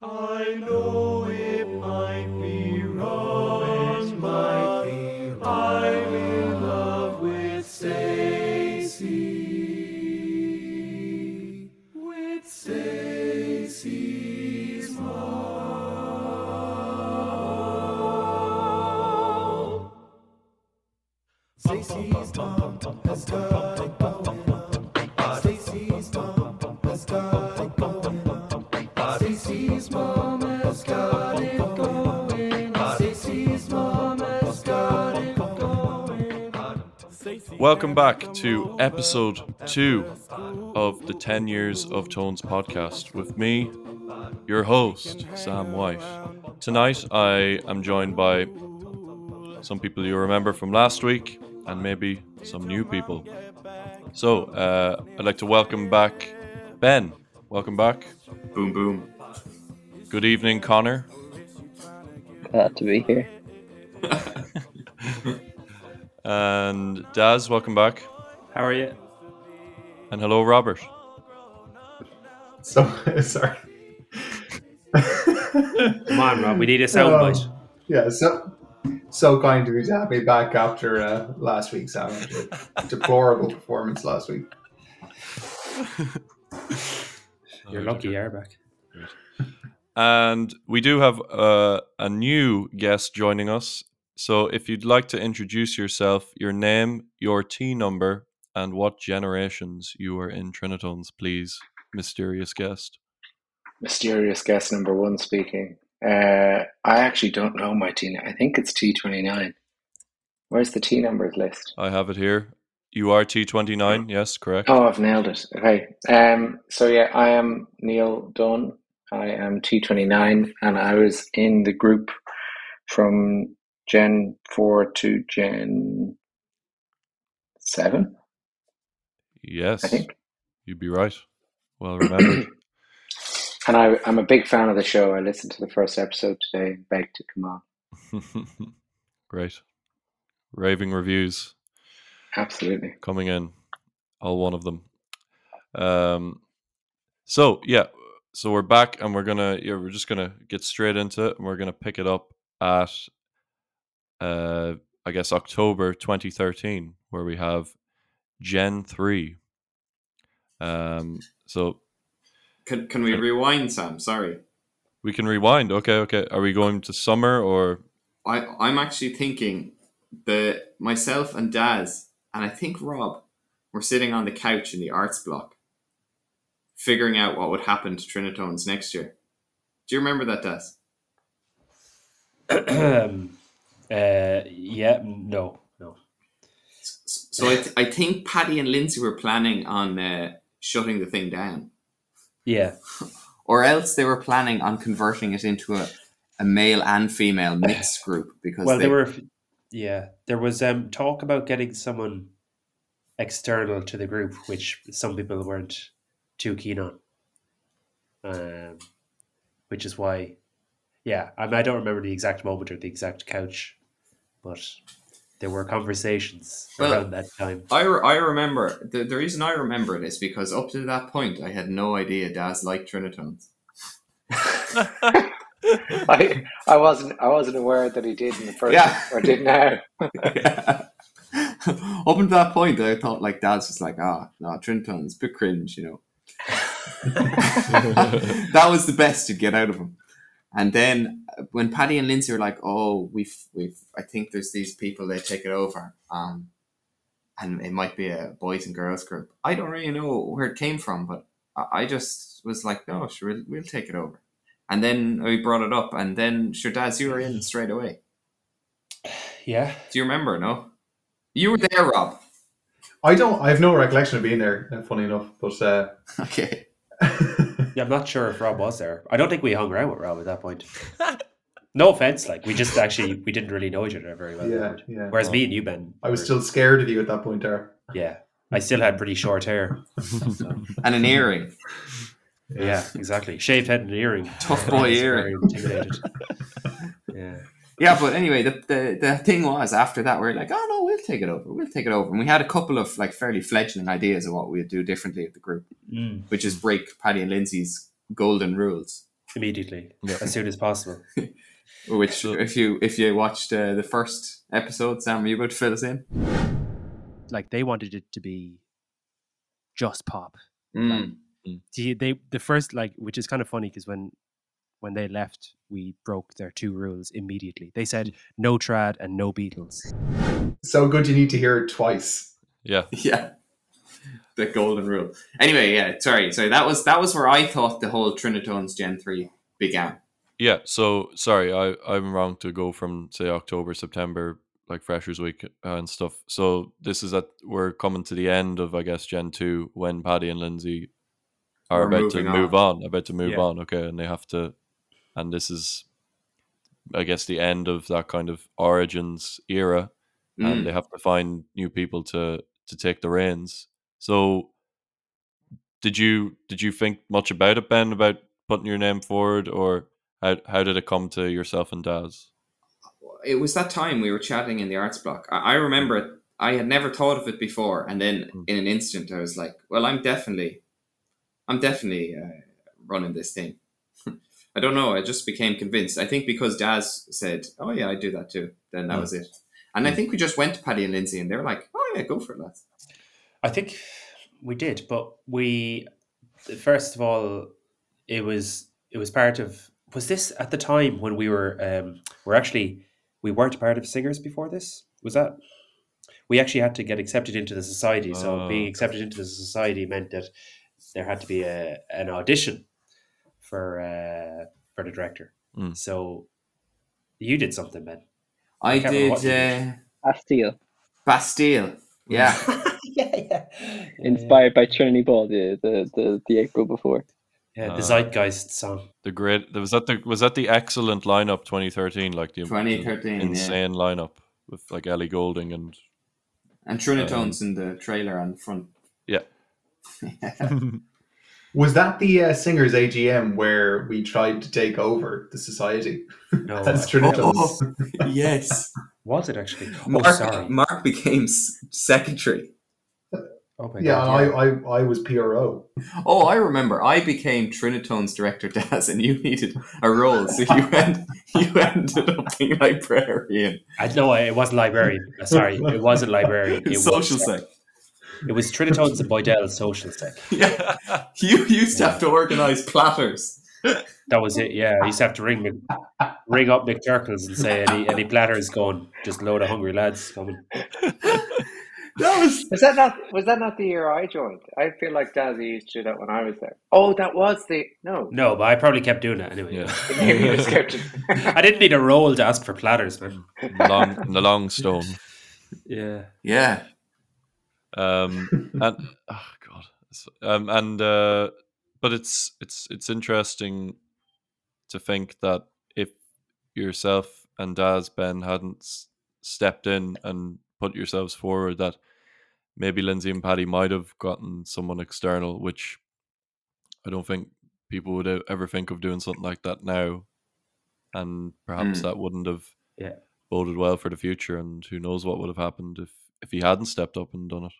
I know Welcome back to episode two of the 10 Years of Tones podcast with me, your host, Sam White. Tonight, I am joined by some people you remember from last week and maybe some new people. So, uh, I'd like to welcome back Ben. Welcome back. Boom, boom. Good evening, Connor. Glad to be here. And Daz, welcome back. How are you? And hello, Robert. So sorry. Come on, Rob. We need a soundbite. Um, yeah, so so kind of you to have me back after uh, last week's Sam. Deplorable performance last week. You're lucky you're back. And we do have uh, a new guest joining us. So if you'd like to introduce yourself, your name, your T number, and what generations you were in Trinitones, please, mysterious guest. Mysterious guest number one speaking. Uh, I actually don't know my T. I think it's T twenty nine. Where's the T numbers list? I have it here. You are T29, yes, correct. Oh, I've nailed it. Okay. Um. So yeah, I am Neil Dunn. I am T twenty nine, and I was in the group from Gen four to Gen seven. Yes, I think. you'd be right. Well remembered. And I, I'm a big fan of the show. I listened to the first episode today and begged to come on. Great. Raving reviews. Absolutely. coming in, all one of them. Um, so yeah, so we're back and we're gonna yeah we're just gonna get straight into it and we're gonna pick it up at uh I guess October 2013 where we have Gen three. Um, so Can, can we rewind, Sam? Sorry. we can rewind. Okay, okay. Are we going to summer or I, I'm actually thinking that myself and Daz, and I think Rob, were sitting on the couch in the arts block, figuring out what would happen to Trinitones next year. Do you remember that, Daz? uh, yeah, no, no. So I, th- I think Paddy and Lindsay were planning on uh, shutting the thing down. Yeah, or else they were planning on converting it into a, a male and female mixed group because well, they, there were, yeah, there was um talk about getting someone external to the group, which some people weren't too keen on. Um, which is why, yeah, I, mean, I don't remember the exact moment or the exact couch, but there were conversations Well, around that time. I, re- I remember the, the reason I remember it is because up to that point I had no idea Daz liked Trinitones. I I wasn't I wasn't aware that he did in the first Yeah. or did now. yeah. up until that point I thought like Daz was like ah no Trinitones bit cringe you know that was the best to get out of him. And then uh, when Paddy and Lindsay were like, "Oh, we've we've I think there's these people they take it over, um, and it might be a boys and girls group." I don't really know where it came from, but I, I just was like, "No, sure, we'll, we'll take it over." And then we brought it up, and then sure, Daz, you were in straight away. Yeah, Do you remember? No, you were there, Rob. I don't. I have no recollection of being there. uh, Funny enough, but uh, Okay. Yeah, I'm not sure if Rob was there. I don't think we hung around with Rob at that point. no offense, like we just actually we didn't really know each other very well. yeah, yeah. Whereas me and you, Ben, I was were- still scared of you at that point. There. yeah. I still had pretty short hair. So, And an earring. yeah, exactly. Shaved head and earring. Tough boy earring. intimidated. Yeah. Yeah, but anyway, the, the the thing was after that we are like, oh no, we'll take it over, we'll take it over, and we had a couple of like fairly fledgling ideas of what we'd do differently at the group, Mm. which is break Paddy and Lindsay's golden rules. immediately Yeah. as soon as possible. Which, So- if you if you watched uh, the first episode, Sam, are you about to fill us in? Like they wanted it to be just pop. Mm. See, they the first like, which is kind of funny because when when they left, we broke their two rules immediately. They said no trad and no Beatles. So good you need to hear it twice. Yeah. Yeah. The golden rule. Anyway, yeah, sorry. So that was that was where I thought the whole Trinitones Gen 3 began. Yeah, so sorry, I I'm wrong to go from say October, September, like Freshers Week uh, and stuff. So this is at we're coming to the end of I guess Gen two when Paddy and Lindsay are We're about to moving move on, about to move Yeah. on. Okay, and they have to, and this is, I guess, the end of that kind of origins era, and Mm. they have to find new people to to take the reins. So, did you did you think much about it, Ben, about putting your name forward, or how how did it come to yourself and Daz? It was that time we were chatting in the arts block. I, I remember it. I had never thought of it before, and then Mm. in an instant, I was like, "Well, I'm definitely, I'm definitely uh, running this thing." I don't know. I just became convinced. I think because Daz said, "Oh yeah, I do that too." Then that Mm. was it. And I think we just went to Paddy and Lindsay, and they were like, "Oh yeah, go for it, lads." I think we did, but we first of all, it was it was part of was this at the time when we were um we're actually we weren't part of singers before this was that we actually had to get accepted into the society so Oh, being accepted into the society meant that there had to be a an audition for uh for the director Mm. so you did something man I can't remember did what you uh, Bastille, Bastille. Yeah. yeah yeah inspired by Trinity Ball, the, the, the, the April before. yeah Uh, the zeitgeist song The great was that the was that the excellent lineup 2013, like the 2013, yeah. insane lineup with like Ellie Goulding and And Trinitones in the trailer on the front. yeah. Was that the uh, singers AGM where we tried to take over the society? no That's I- Trinitones. yes. was it actually oh Mark, sorry Mark became s- secretary. oh my Yeah, God, and I, I, I was PRO. Oh, I remember. I became Trinitone's director, Daz, and you needed a role, so you went. You ended up being librarian, I know it wasn't librarian. Sorry, it wasn't librarian. It social was, sec. It was Trinitones and Boydell's social sec. Yeah, you used to have to organise platters. That was it. Yeah, I used to have to ring Mc- ring up McTurkles and say any any platters going. Just a load of hungry lads coming. That was Was that not was that not the year I joined? I feel like Dazzy used to do that when I was there. Oh, that was the no. No, but I probably kept doing that anyway. Yeah. Maybe you just kept. I didn't need a roll to ask for platters, man. long the long stone. Yeah. yeah. Um and oh god. Um and uh but it's it's it's interesting to think that if yourself and Daz Ben hadn't s- stepped in and put yourselves forward that maybe Lindsay and Paddy might have gotten someone external which I don't think people would ever think of doing something like that now and perhaps Mm. that wouldn't have Yeah. boded well for the future and who knows what would have happened if if he hadn't stepped up and done it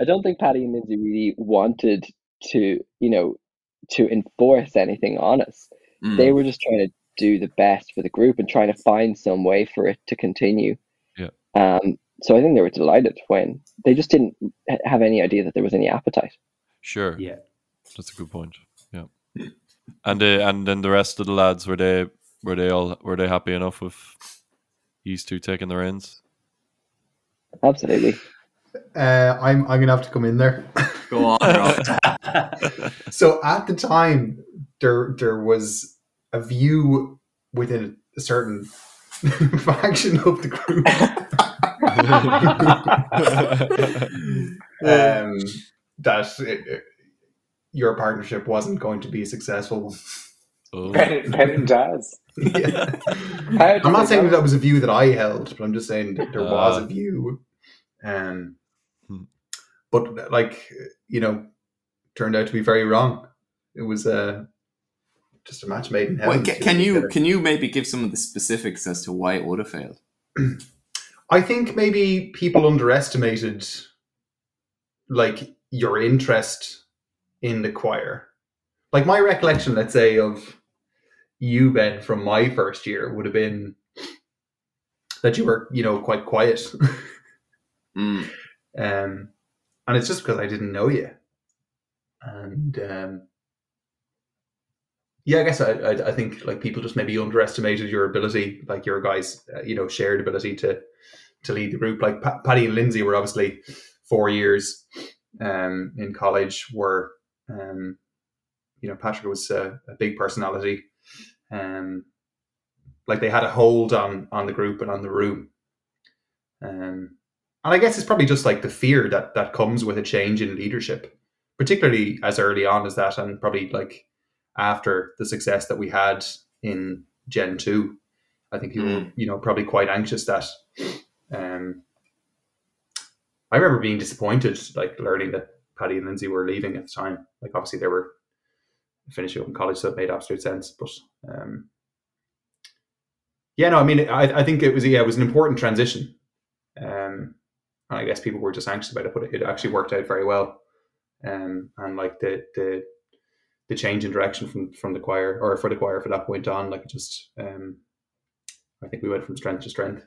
I don't think Paddy and Lindsay really wanted to, you know, to enforce anything on us. Mm. They were just trying to do the best for the group and trying to find some way for it to continue. Yeah. Um. So I think they were delighted when they just didn't have any idea that there was any appetite. Sure. Yeah. That's a good point. Yeah. And uh, and then the rest of the lads were they were they all were they happy enough with these two taking the reins? Absolutely. Uh, I'm, I'm going to have to come in there. Go on, so at the time, there there was a view within a certain faction of the group um, that it, it- your partnership wasn't going to be successful one. Oh, Ben, ben and Daz. Yeah. I'm not saying that, that was a view that I held, but I'm just saying that there was Ah. a view. Um. But like you know, turned out to be very wrong. It was uh, just a match made in heaven. Well, ca- can you together. can you maybe give some of the specifics as to why it would have failed? I think maybe people underestimated like your interest in the choir. Like my recollection, let's say, of you, Ben, from my first year would have been that you were, you know, quite quiet. Mm. um, and it's just because I didn't know you. And um, yeah, I guess I, I, I think like people just maybe underestimated your ability, like your guys, uh, you know, shared ability to to lead the group. Like pa- Paddy and Lindsay were obviously four years um, in college. Were um, you know Patrick was a, a big personality. Um, like they had a hold on on the group and on the room. Um, and I guess it's probably just like the fear that that comes with a change in leadership, particularly as early on as that, and probably like after the success that we had in Gen two. I think you were, you know, probably quite anxious that. Um, I remember being disappointed, like learning that Paddy and Lindsay were leaving at the time. Like obviously they were finishing up in college, so it made absolute sense. But um, yeah, no, I mean, I, I think it was yeah, it was an important transition. Um, and I guess people were just anxious about it, but it actually worked out very well. Um, and like the the the change in direction from from the choir or for the choir for that point on, like just um, I think we went from strength to strength.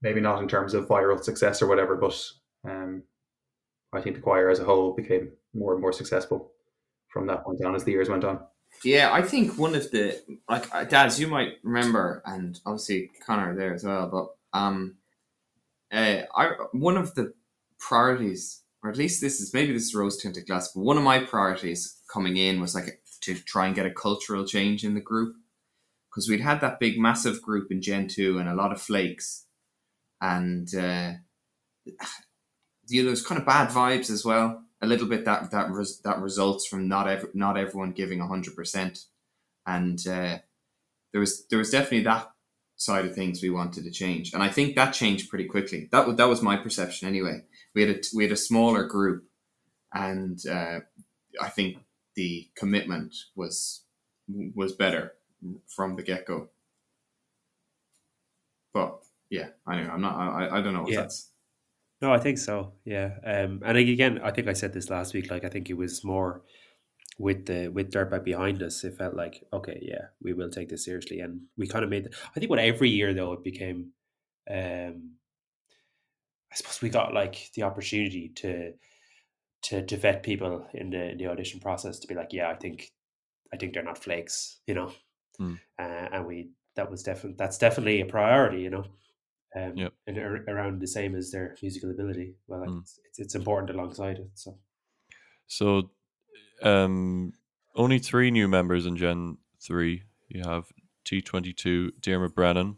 Maybe not in terms of viral success or whatever, but um, I think the choir as a whole became more and more successful from that point on as the years went on. Yeah, I think one of the like uh, Daz you might remember, and obviously Connor there as well. But um, uh, I one of the priorities, or at least this is maybe this is rose tinted glass, but one of my priorities coming in was like to try and get a cultural change in the group because we'd had that big massive group in Gen two and a lot of flakes, and uh, you know, there's kind of bad vibes as well. A little bit that that res- that results from not ev- not everyone giving hundred percent, and uh, there was there was definitely that side of things we wanted to change, and I think that changed pretty quickly. That was that was my perception anyway. We had a we had a smaller group, and uh, I think the commitment was was better from the get go. But yeah, I know I'm not. I, I don't know if Yeah. that's No, I think so. Yeah. Um, and again, I think I said this last week. Like, I think it was more with the with Dirtbag behind us. It felt like, okay, yeah, we will take this seriously, and we kind of made. The, I think what every year though it became, um, I suppose we got like the opportunity to to to vet people in the in the audition process to be like, yeah, I think I think they're not flakes, you know, Hmm. uh, and we that was definitely that's definitely a priority, you know. Um, Yep. and ar- around the same as their musical ability. Well, like, it's, it's it's important alongside it. So So, um, only three new members in Gen three. You have T twenty two Dermot Brennan,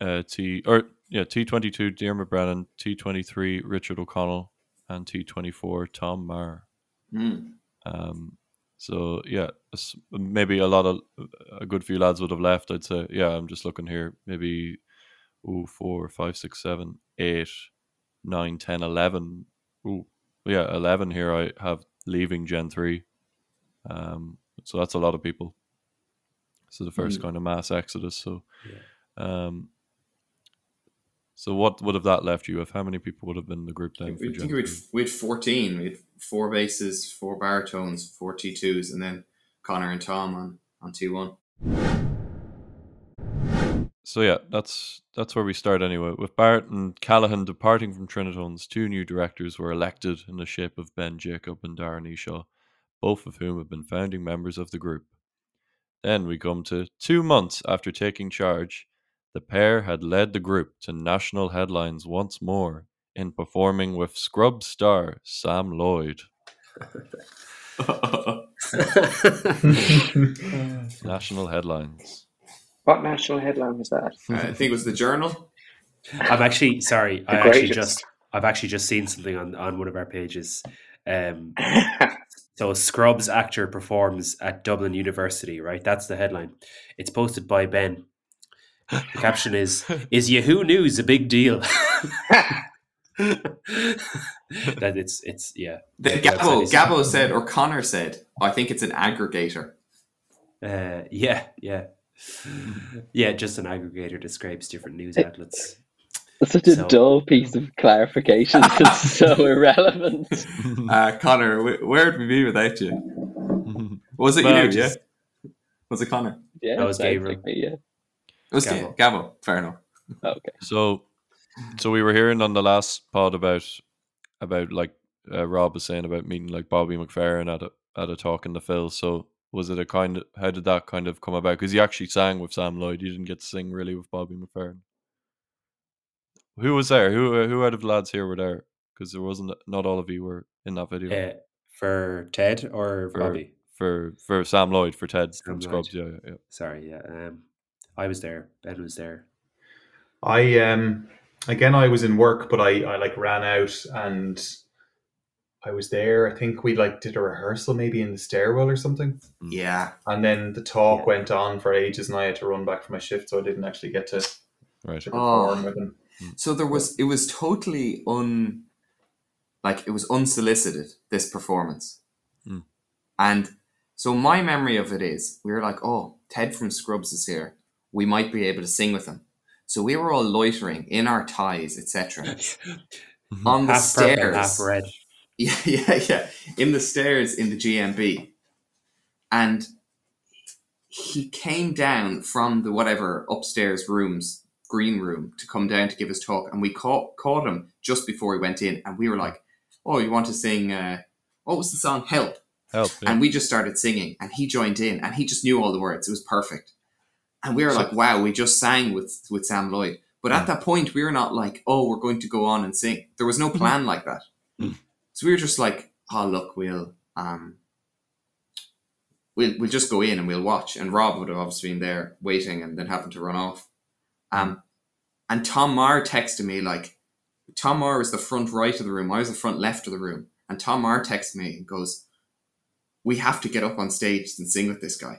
uh, T or yeah T twenty two Dermot Brennan, T twenty three Richard O'Connell, and T twenty four Tom Marr. Mm. Um, so yeah, maybe a lot of a good few lads would have left. I'd say yeah. I'm just looking here. Maybe ooh four, five, six, seven, eight, nine, ten, eleven. Ooh yeah, eleven here. I have leaving Gen three. Um, so that's a lot of people. So the first Mm. kind of mass exodus. So, um, so what would have that left you? If how many people would have been in the group then? For We think we had, we had 14. We had four basses, four baritones, four T2s, and then Connor and Tom on, on T1. So yeah, that's that's where we start anyway. With Barrett and Callahan departing from Trinitones, two new directors were elected in the shape of Ben Jacob and Darren Eshaw, both of whom have been founding members of the group. Then we come to two months after taking charge, the pair had led the group to national headlines once more in performing with Scrub star Sam Lloyd. National headlines. What national headline was that? I think it was the Journal. I've actually sorry. I actually just I've actually just seen something on on one of our pages. Um, so Scrubs actor performs at Dublin University. Right, that's the headline. It's posted by Ben. The caption is "Is Yahoo News a big deal?" that it's it's yeah. The, the Gabo, Gabo said, or Connor said, I think it's an aggregator. Uh, yeah, yeah, yeah. Just an aggregator that scrapes different news outlets. That's such a So- dull piece of clarification. it's so irrelevant. Uh, Connor, where would we be without you? Was it Well, you? just- Was it Connor? Yeah, That was Gabriel. me, yeah. It was Gabo. Gabo. Gabo. Fair enough. Okay. So, so we were hearing on the last pod about about like uh, Rob was saying about meeting like Bobby McFerrin at a at a talk in the Phil. So was it a kind of how did that kind of come about? Because you actually sang with Sam Lloyd. You didn't get to sing really with Bobby McFerrin. Who was there? Who who out of the lads here were there? Because there wasn't not all of you were in that video. Uh, for Ted or for, Bobby? for for Sam Lloyd for Ted from Lloyd. Scrubs. Yeah, yeah, yeah. Sorry, yeah. Um, I was there. Ben was there. I um again I was in work, but I I like ran out and I was there. I think we like did a rehearsal maybe in the stairwell or something, Yeah. and then the talk Yeah. went on for ages, and I had to run back for my shift, so I didn't actually get to, Right. to Oh. perform with him. So there was it was totally un like it was unsolicited this performance. Hmm. And so my memory of it is we were like, oh, Ted from Scrubs is here. We might be able to sing with him. So we were all loitering in our ties, etc. on the half purple, stairs. half red. Yeah, yeah, yeah. In the stairs in the GMB. And he came down from the whatever upstairs rooms, green room, to come down to give his talk. And we caught, caught him just before he went in. And we were like, oh, you want to sing, uh, what was the song? Help. Help. Yeah. And we just started singing. And he joined in and he just knew all the words. It was perfect. And we were So- like, wow, we just sang with, with Sam Lloyd. But at that point, we were not like, oh, we're going to go on and sing. There was no plan like that. So we were just like, oh look, we'll um we'll we'll just go in and we'll watch. And Rob would have obviously been there waiting and then having to run off. Um and Tom Marr texted me like Tom Marr was the front right of the room, I was the front left of the room. And Tom Marr texted me and goes, We have to get up on stage and sing with this guy.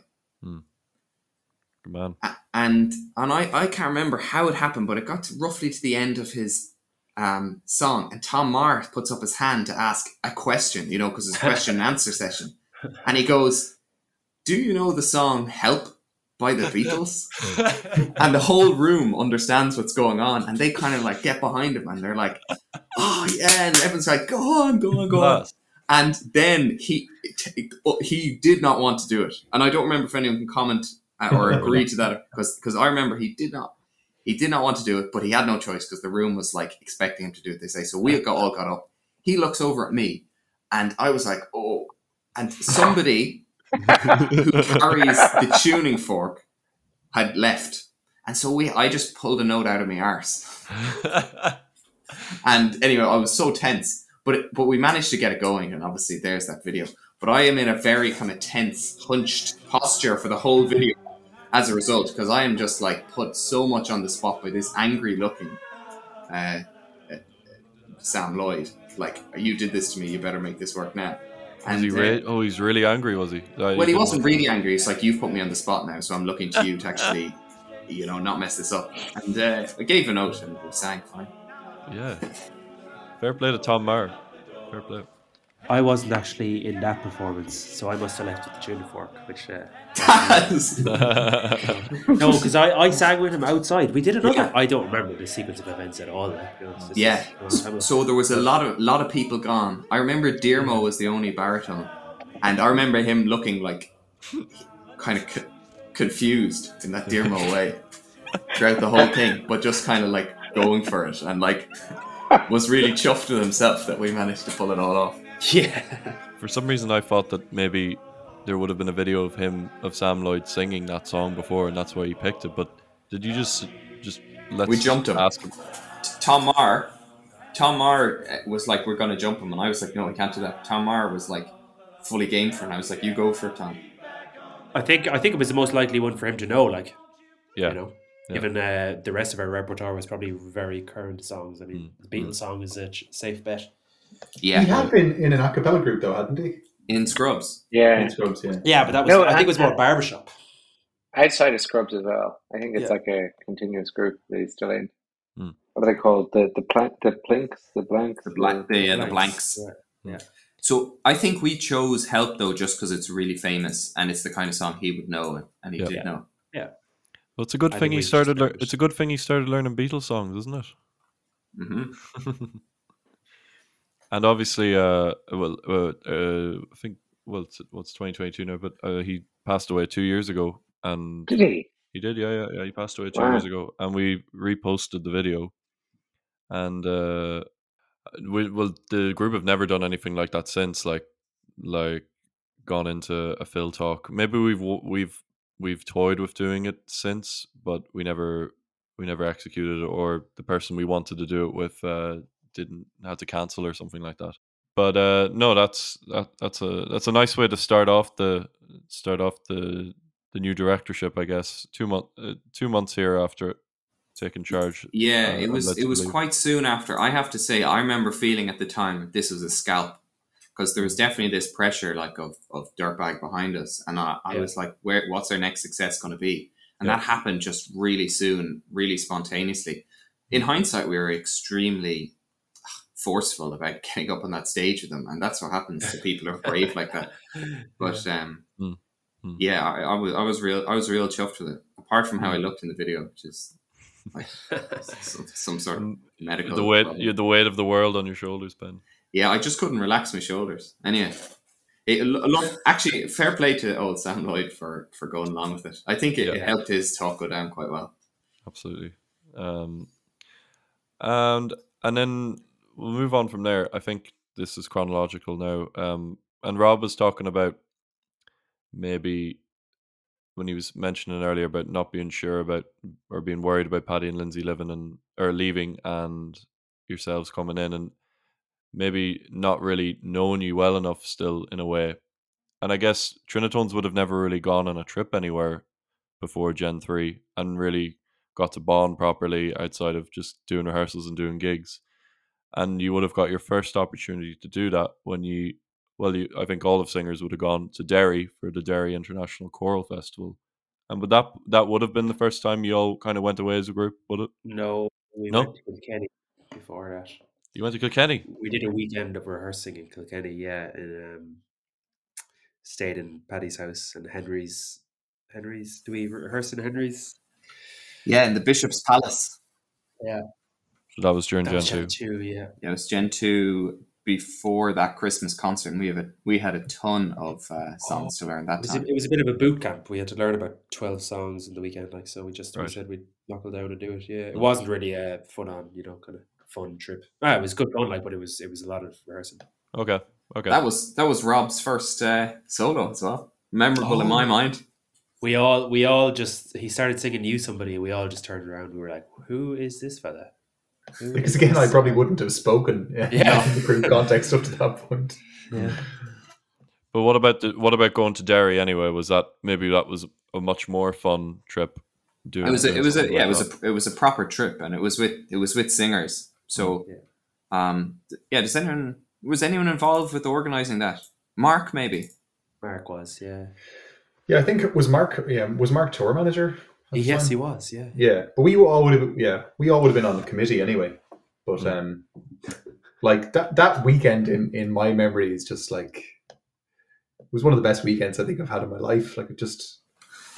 Good man. And and I, I can't remember how it happened, but it got to roughly to the end of his um, song, and Tom Marr puts up his hand to ask a question, you know, because it's a question and answer session, and he goes, "Do you know the song Help by the Beatles?" and the whole room understands what's going on, and they kind of like get behind him, and they're like, "Oh yeah," and everyone's like, "Go on, go on, go on." And then he he did not want to do it, and I don't remember if anyone can comment uh, or agree to that because because I remember he did not he did not want to do it, but he had no choice because the room was like expecting him to do it. They say so. We got all got up. He looks over at me, and I was like, oh, and somebody who carries the tuning fork had left, and so we I just pulled a note out of my arse. And anyway, I was so tense, but it, but we managed to get it going, and obviously there's that video. But I am in a very kind of tense, hunched posture for the whole video as a result, because I am just like put so much on the spot by this angry looking uh, uh, Sam Lloyd. Like, you did this to me, you better make this work now. Was he uh, oh, he's really angry, was he? Uh, well, he wasn't really angry. It's like you've put me on the spot now, so I'm looking to you to actually, you know, not mess this up. And uh, I gave a note and we sang fine. Yeah. Fair play to Tom Marr. Fair play. I wasn't actually in that performance, so I must have left with the tuning fork, which. Uh, no, because I, I sang with him outside. We did another. Yeah. I don't remember the sequence of events at all. Like, you know, Yeah. So there was a lot of lot of people gone. I remember Dearmo was the only baritone, and I remember him looking like kind of co- confused in that Dearmo way throughout the whole thing, but just kind of like going for it and like was really chuffed with himself that we managed to pull it all off. yeah. For some reason, I thought that maybe there would have been a video of him of Sam Lloyd singing that song before, and that's why he picked it. But did you just just let We jumped him. Ask him. Tom Marr, Tom Marr uh, was like, "We're gonna jump him," and I was like, "No, we can't do that." Tom Marr was like fully game for it, and I was like, "You go for it, Tom." I think I think it was the most likely one for him to know. Like, Yeah. you know, Yeah. given uh, the rest of our repertoire was probably very current songs. I mean, Mm. the Beatles song is a ch- safe bet. Yeah, He had been in an a cappella group though, hadn't he? in Scrubs. Yeah. In Scrubs, yeah. Yeah, but that was No, I think it was more and- barbershop. Outside of Scrubs as well. I think it's Yeah. like a continuous group that he's still in. Hmm. What are they called? The the plank the plinks, the blanks, The blank, the, uh, the blanks. Yeah. So I think we chose "Help" though, just because it's really famous and it's the kind of song he would know, and he Yeah. did know. Yeah. Well, it's a good I thing he started. Lear- finished. it's a good thing he started learning Beatles songs, isn't it? hmm and obviously, uh, well, uh, uh, I think well, it's, well, it's 2022 now, but uh, he passed away two years ago. and Did he? he did, yeah, yeah, yeah. He passed away two Wow. years ago, and we reposted the video. And uh, we well, the group have never done anything like that since, like like gone into a Phil talk. Maybe we've we've we've toyed with doing it since, but we never we never executed it, or the person we wanted to do it with uh, didn't had to cancel or something like that. But uh, no, that's that, that's a that's a nice way to start off the start off the the new directorship, I guess. Two month uh, two months here after taking charge. Yeah, uh, it was it was quite soon after. I have to say, I remember feeling at the time this was a scalp because there was definitely this pressure, like of of dirtbag behind us, and I, I Yeah. was like, where what's our next success going to be? And Yeah. that happened just really soon, really spontaneously. In hindsight, we were extremely forceful about getting up on that stage with them, and that's what happens to people who are brave like that. But um, Mm. Mm. yeah, I, I was I was real I was real chuffed with it. Apart from how I looked in the video, which is like some, some sort of medical. the weight problem. the weight of the world on your shoulders, Ben. Yeah, I just couldn't relax my shoulders. Anyway, it, a lot, actually, fair play to old Sam Lloyd for for going along with it. I think it, it helped his talk go down quite well. Absolutely. Um, and and then we'll move on from there. I think this is chronological now. Um, and Rob was talking about maybe when he was mentioning earlier about not being sure about or being worried about Paddy and Lindsay living and or leaving and yourselves coming in and maybe not really knowing you well enough still in a way. And I guess Trinitones would have never really gone on a trip anywhere before Gen 3 and really got to bond properly outside of just doing rehearsals and doing gigs. And you would have got your first opportunity to do that when you, well, you, I think all of singers would have gone to Derry for the Derry International Choral Festival. And but that that would have been the first time you all kind of went away as a group, would it? No, we No? went to Kilkenny before that. You went to Kilkenny. We did a weekend of rehearsing in Kilkenny, yeah, and um, stayed in Paddy's house and Henry's. Henry's. Do we rehearse in Henry's? Yeah, in the Bishop's Palace. So that was during That Gen was 2. Gen two, yeah. Yeah, it was Gen two before that Christmas concert, and we have a we had a ton of uh, songs to learn It that was, time. a, it was a bit of a boot camp. We had to learn about twelve songs in the weekend, like so. We just we said we'd knuckle down and do it. Yeah, it wasn't really a fun on, you know, kind of fun trip. Ah, it was good fun, like, but it was it was a lot of rehearsing. Okay. Okay. That was that was Rob's first uh, solo as well. Memorable in my Oh. mind. We all we all just he started singing "Use Somebody," and we all just turned around. We were like, "Who is this fella?" Who Because again, I probably wouldn't have spoken yeah. Yeah. in the group context up to that point. Yeah. But what about the what about going to Derry anyway? Was that maybe that was a much more fun trip? Doing It was a, it was a something yeah like it was a it was a proper trip, and it was with it was with singers. So Yeah. um yeah, does anyone was anyone involved with organizing that? Mark maybe. Mark was, yeah. Yeah, I think it was Mark. Yeah, was Mark tour manager? At the Yes, time? he was, yeah. Yeah, but we all would have. Yeah, we all would have been on the committee anyway. But Mm. um, like that that weekend in in my memory is just like it was one of the best weekends I think I've had in my life. Like it just.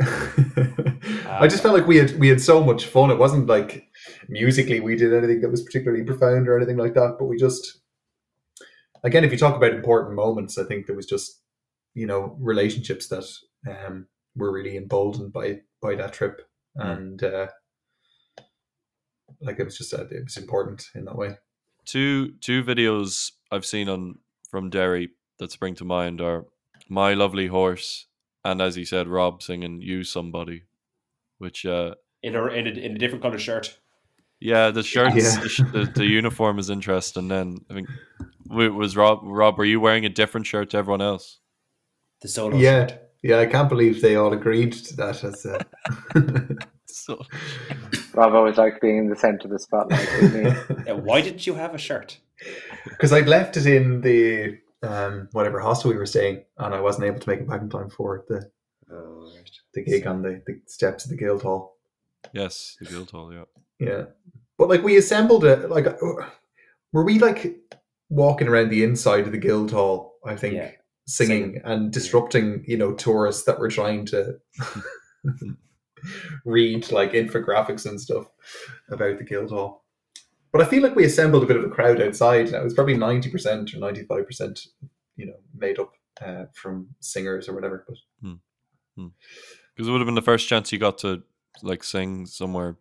I just felt like we had we had so much fun. It wasn't like musically we did anything that was particularly profound or anything like that, but we just again, if you talk about important moments, I think there was just you know relationships that um, were really emboldened by by that trip, and uh, like it was just uh, it was important in that way. two two videos I've seen on from Derry that spring to mind are "My Lovely Horse" and, as he said, Rob singing "Use Somebody," which uh, In a, in a, in a different color shirt. yeah, the shirts, Yeah. the, the, the uniform is interesting. Then I think it was Rob. Rob, were you wearing a different shirt to everyone else? The solo Yeah. shirt. Yeah, I can't believe they all agreed to that. As uh, So Rob always liked being in the centre of the spotlight. didn't he? Yeah, why didn't you have a shirt? because I'd left it in the um, whatever hostel we were staying, and I wasn't able to make it back in time for the Oh, right. the gig on the, the steps of the Guildhall. yes, the Guildhall. Yeah. Yeah, but like we assembled it. Like, uh, were we like walking around the inside of the Guildhall? I think Yeah. Singing and disrupting, you know, tourists that were trying to read like infographics and stuff about the Guildhall. But I feel like we assembled a bit of a crowd outside. Now It was probably ninety percent or ninety five percent, you know, made up uh, from singers or whatever. But Because it would have been the first chance you got to like sing somewhere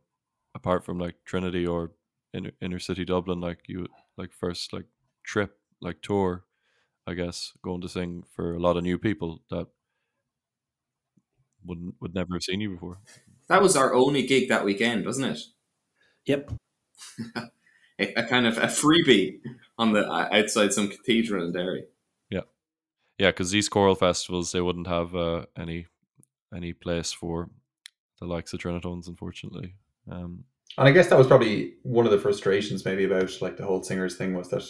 apart from like Trinity or inner, inner city Dublin. Like you, like first like trip, like tour, I guess, going to sing for a lot of new people that wouldn't would never have seen you before. That was our only gig that weekend, wasn't it? Yep. A, a kind of a freebie on the outside some cathedral in Derry. Yeah, yeah, because these choral festivals they wouldn't have uh, any any place for the likes of Trinitones, unfortunately. Um, And I guess that was probably one of the frustrations maybe about like the whole singers thing was that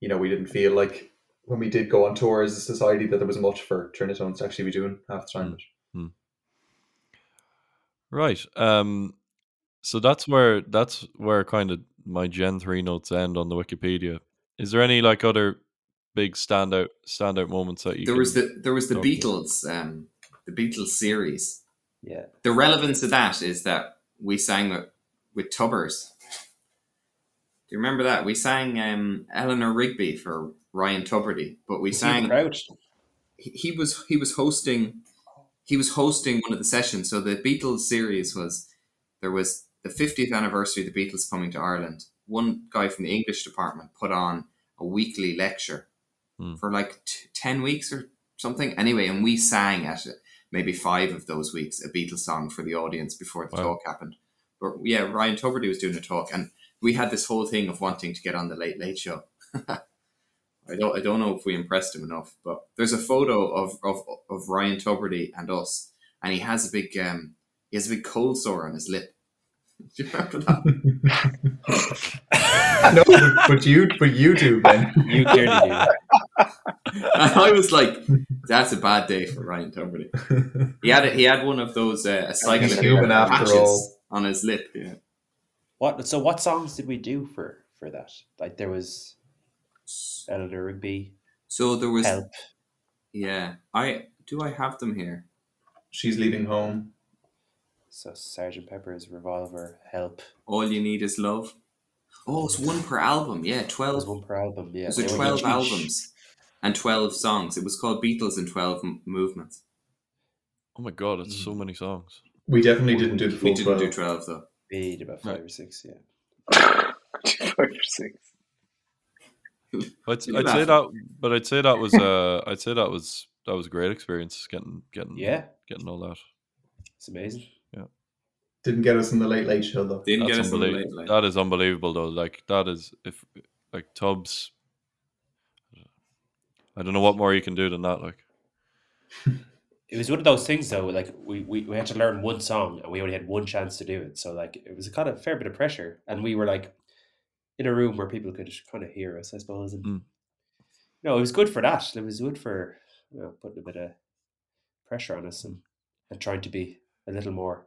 you know we didn't feel like when we did go on tour as a society that there was much for Trinitones to actually be doing half the time. Right. Um so that's where that's where kind of my Gen 3 notes end on the Wikipedia. Is there any like other big standout standout moments that you There was the there was the Beatles, um, the Beatles series. Yeah. The relevance of that is that we sang with, with Tubbers. Do you remember that? We sang um, Eleanor Rigby for Ryan Tubridy, but we Was he in sang he he was he was hosting he was hosting one of the sessions. So the Beatles series was there was the 50th anniversary of the Beatles coming to Ireland. One guy from the English department put on a weekly lecture Hmm. for like t- 10 weeks or something. Anyway, and we sang at it, maybe five of those weeks a Beatles song for the audience before the Wow. talk happened. But yeah, Ryan Tubridy was doing a talk and we had this whole thing of wanting to get on the Late Late Show. I don't I don't know if we impressed him enough, but there's a photo of of, of Ryan Tubridy and us, and he has a big um he has a big cold sore on his lip. Do you remember that? no, but, but you but you do, Ben. You clearly do. and I was like, that's a bad day for Ryan Tubridy. He had a, he had one of those uh, a cycle He's human after patches all. on his lip. Yeah. What? So what songs did we do for for that? Like there was Eleanor Rigby, So there was Help. yeah. I do I have them here. She's leaving home. So Sergeant Pepper's Revolver, Help. All you need is love. Oh, it's one per album. Yeah, twelve. one per album. Yeah. There's a 12 albums and 12 songs. It was called Beatles in 12 M- Movements. Oh my god, it's so mm. many songs. We definitely didn't do the full We didn't do 12. 12 though. We did about five Right. or six. Yeah. Five or six. I'd, I'd say that, but I'd say that was uh, I'd say that was that was a great experience getting getting Yeah. getting all that. It's amazing. Yeah. Didn't get us in the late late show though. Didn't That's get us on the late unbelievable. late. That is unbelievable though. Like that is if like Tubbs. I don't know what more you can do than that. Like It was one of those things though. Like we, we we had to learn one song and we only had one chance to do it. So like it was a kind of fair bit of pressure, and we were like in a room where people could kind of hear us, I suppose. And Mm. no, it was good for that. It was good for you know, putting a bit of pressure on us and, and trying to be a little more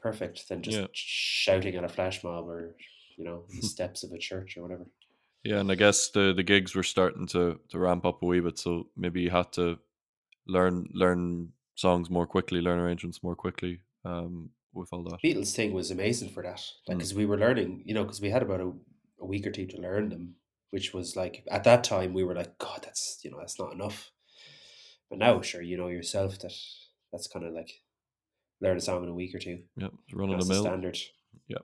perfect than just Yeah. shouting at a flash mob or you know the steps of a church or whatever. yeah, and I guess the the gigs were starting to to ramp up a wee bit, so maybe you had to learn learn songs more quickly, learn arrangements more quickly. Um, with all that. Beatles thing was amazing for that, like Mm. because we were learning, you know, because we had about a, a week or two to learn them, which was like at that time we were like, God, that's you know that's not enough. But now, sure, you know yourself that that's kind of like learn a song in a week or two. Yeah, it's running the the mill. standard. Yeah.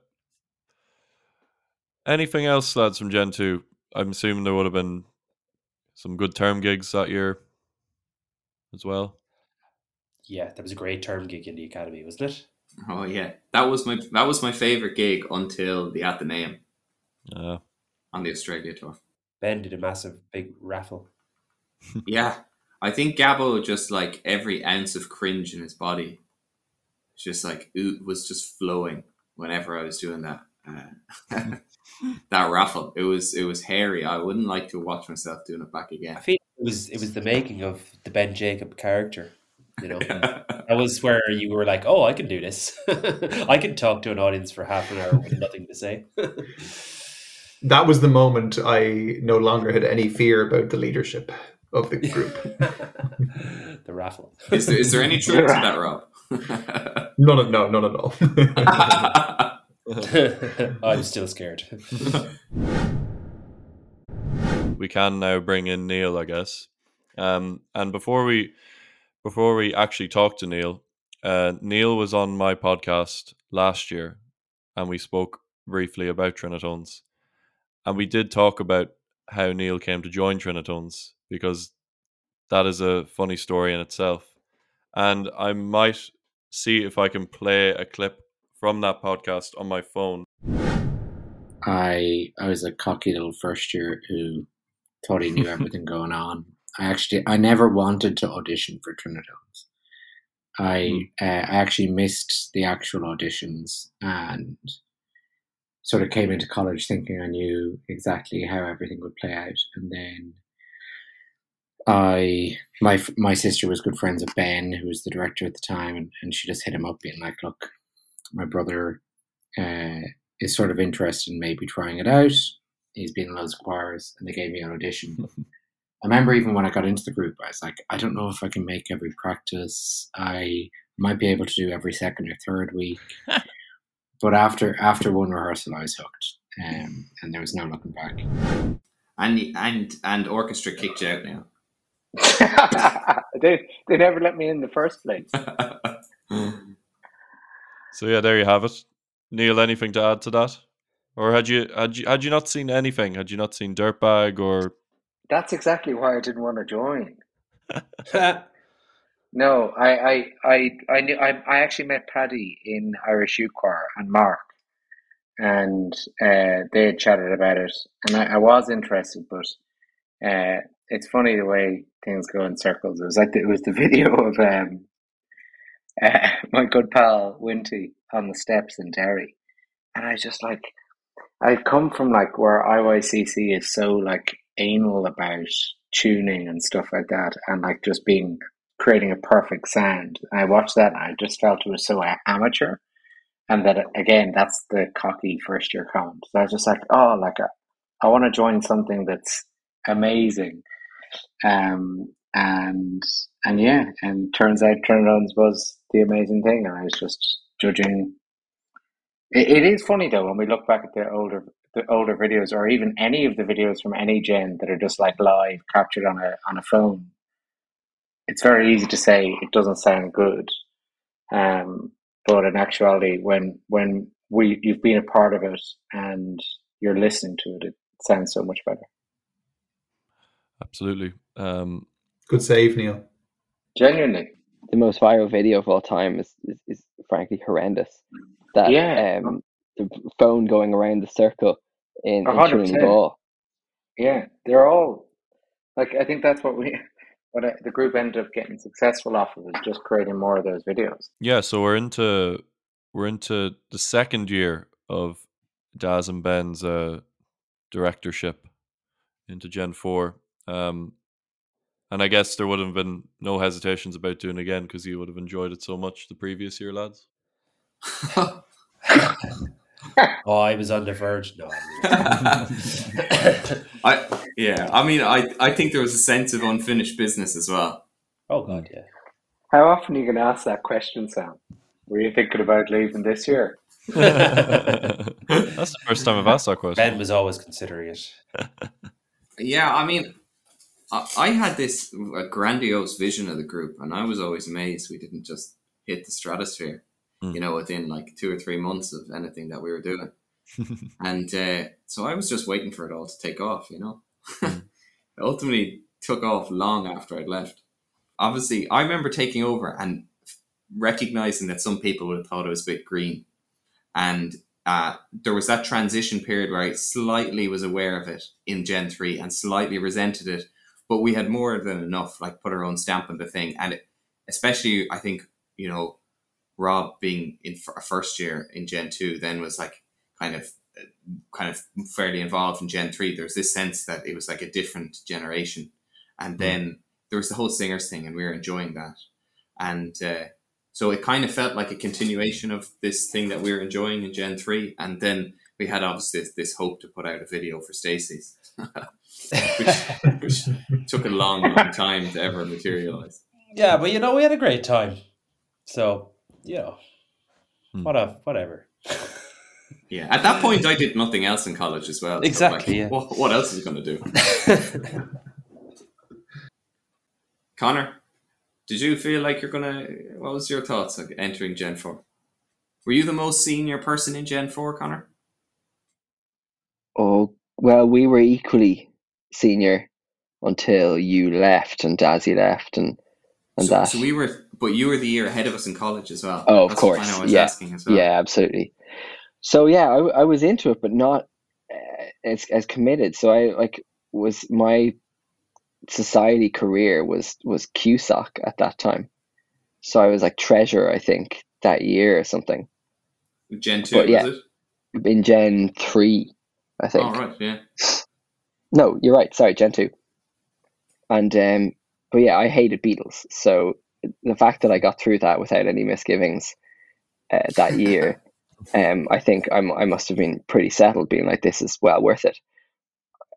Anything else, lads, from Gen 2? I'm assuming there would have been some good term gigs that year as well. Yeah, that was a great term gig in the academy, wasn't it? Oh yeah, that was my that was my favorite gig until the Athenaeum Uh, on the Australia tour. Ben did a massive big raffle. Yeah, I think Gabo just like every ounce of cringe in his body, it's just like oot was just flowing whenever I was doing that. Uh, that raffle, it was it was hairy. I wouldn't like to watch myself doing it back again. I feel it was it was the making of the Ben Jacob character. You know, that was where you were like, "Oh, I can do this. I can talk to an audience for half an hour with nothing to say." That was the moment I no longer had any fear about the leadership of the group. the raffle. is, there, is there any truth to that, Rob? none of no, none at all. I'm still scared. We can now bring in Neil, I guess. Um, and before we before we actually talk to Neil, uh, Neil was on my podcast last year, and we spoke briefly about Trinitones, and we did talk about how Neil came to join Trinitones because that is a funny story in itself, and I might see if I can play a clip from that podcast on my phone. I I was a cocky little first year who thought he knew everything going on. I actually I never wanted to audition for Trinitones. I uh, I actually missed the actual auditions and sort of came into college thinking I knew exactly how everything would play out, and then I my my sister was good friends with Ben, who was the director at the time, and, and she just hit him up, being like, "Look, my brother uh, is sort of interested in maybe trying it out. He's been in loads of choirs, and they gave me an audition. I remember even when I got into the group, I was like, I don't know if I can make every practice. I might be able to do every second or third week, but after after one rehearsal, I was hooked, um, and there was no looking back. And and and orchestra kicked you out now. they they never let me in the first place. So yeah, there you have it. Neil, anything to add to that? Or had you had you had you not seen anything? Had you not seen Dirtbag or That's exactly why I didn't want to join. No, I, I, I, I knew. I, I actually met Paddy in Irish Youth Choir and Mark, and uh, they had chatted about it, and I, I was interested, but uh, it's funny the way things go in circles. It was like the, it was the video of um, uh, my good pal Winty on the steps in Derry, and I was just like, I come from like where IYCC is so like anal about tuning and stuff like that, and like just being creating a perfect sound. I watched that and I just felt it was so amateur. And that again, that's the cocky first year comment. So I was just like, oh, like I, I want to join something that's amazing. Um, and and yeah, and turns out Trinitones was the amazing thing, and I was just judging. It, it is funny though when we look back at the older the older videos, or even any of the videos from any gen that are just like live captured on a on a phone it's very easy to say it doesn't sound good. Um, but in actuality, when when we you've been a part of it and you're listening to it, it sounds so much better. absolutely? Um, Good save, Neil. Genuinely, The most viral video of all time is, is, is frankly horrendous. That Yeah. um, the phone going around the circle in, A in hundred Trinity. Ball. yeah, they're all like I think that's what we what I, the group ended up getting successful off of is just creating more of those videos. yeah, so we're into we're into the second year of Daz and Ben's uh, directorship into Gen Four, um, and I guess there would have been no hesitations about doing it again because you would have enjoyed it so much the previous year, lads. oh, I was on the verge. No, I yeah. I mean, I I think there was a sense of unfinished business as well. oh god, yeah. How often are you going to ask that question, Sam? Were you thinking about leaving this year? That's the first time I've asked that question. Ben was always considering it. Yeah, I mean, I, I had this grandiose vision of the group, and I was always amazed we didn't just hit the stratosphere. Mm. You know, within like two or three months of anything that we were doing. And uh, so I was just waiting for it all to take off, you know. it ultimately took off long after I'd left. Obviously, I remember taking over and recognizing that some people would have thought it was a bit green. And uh, there was that transition period where I slightly was aware of it in Gen 3 and slightly resented it. But we had more than enough, like put our own stamp on the thing. And it, especially, I think, you know, Rob being in f- first year in Gen 2 then was like kind of kind of fairly involved in Gen 3, there was this sense that it was like a different generation. And then there was the whole singers thing, and we were enjoying that. And uh, so it kind of felt like a continuation of this thing that we were enjoying in Gen 3. And then we had obviously this, this hope to put out a video for Stacy's, which, which took a long, long time to ever materialize. Yeah, but you know, we had a great time. So, you know, Hmm. what a whatever. Yeah, at that point, I did nothing else in college as well. So, Exactly, like, yeah. What, what else is going to do? Connor? Did you feel like you're gonna? What was your thoughts on entering Gen Four? Were you the most senior person in Gen Four, Connor? Oh, well, we were equally senior until you left and Dazzy left and, and so, that. so we were, but you were the year ahead of us in college as well. Oh, of That's course. I was Yeah. asking as well. Yeah, absolutely. So yeah, I, I was into it, but not uh, as as committed. So I like was my society career was was QSOC at that time. So I was like treasurer, I think, that year or something Gen Two, But yeah. was it? in Gen three, I think. Oh right, yeah. No, you're right. Sorry, Gen two. And um, but yeah, I hated Beatles. So the fact that I got through that without any misgivings uh, that year, um, I think I'm I must have been pretty settled, being like, this is well worth it.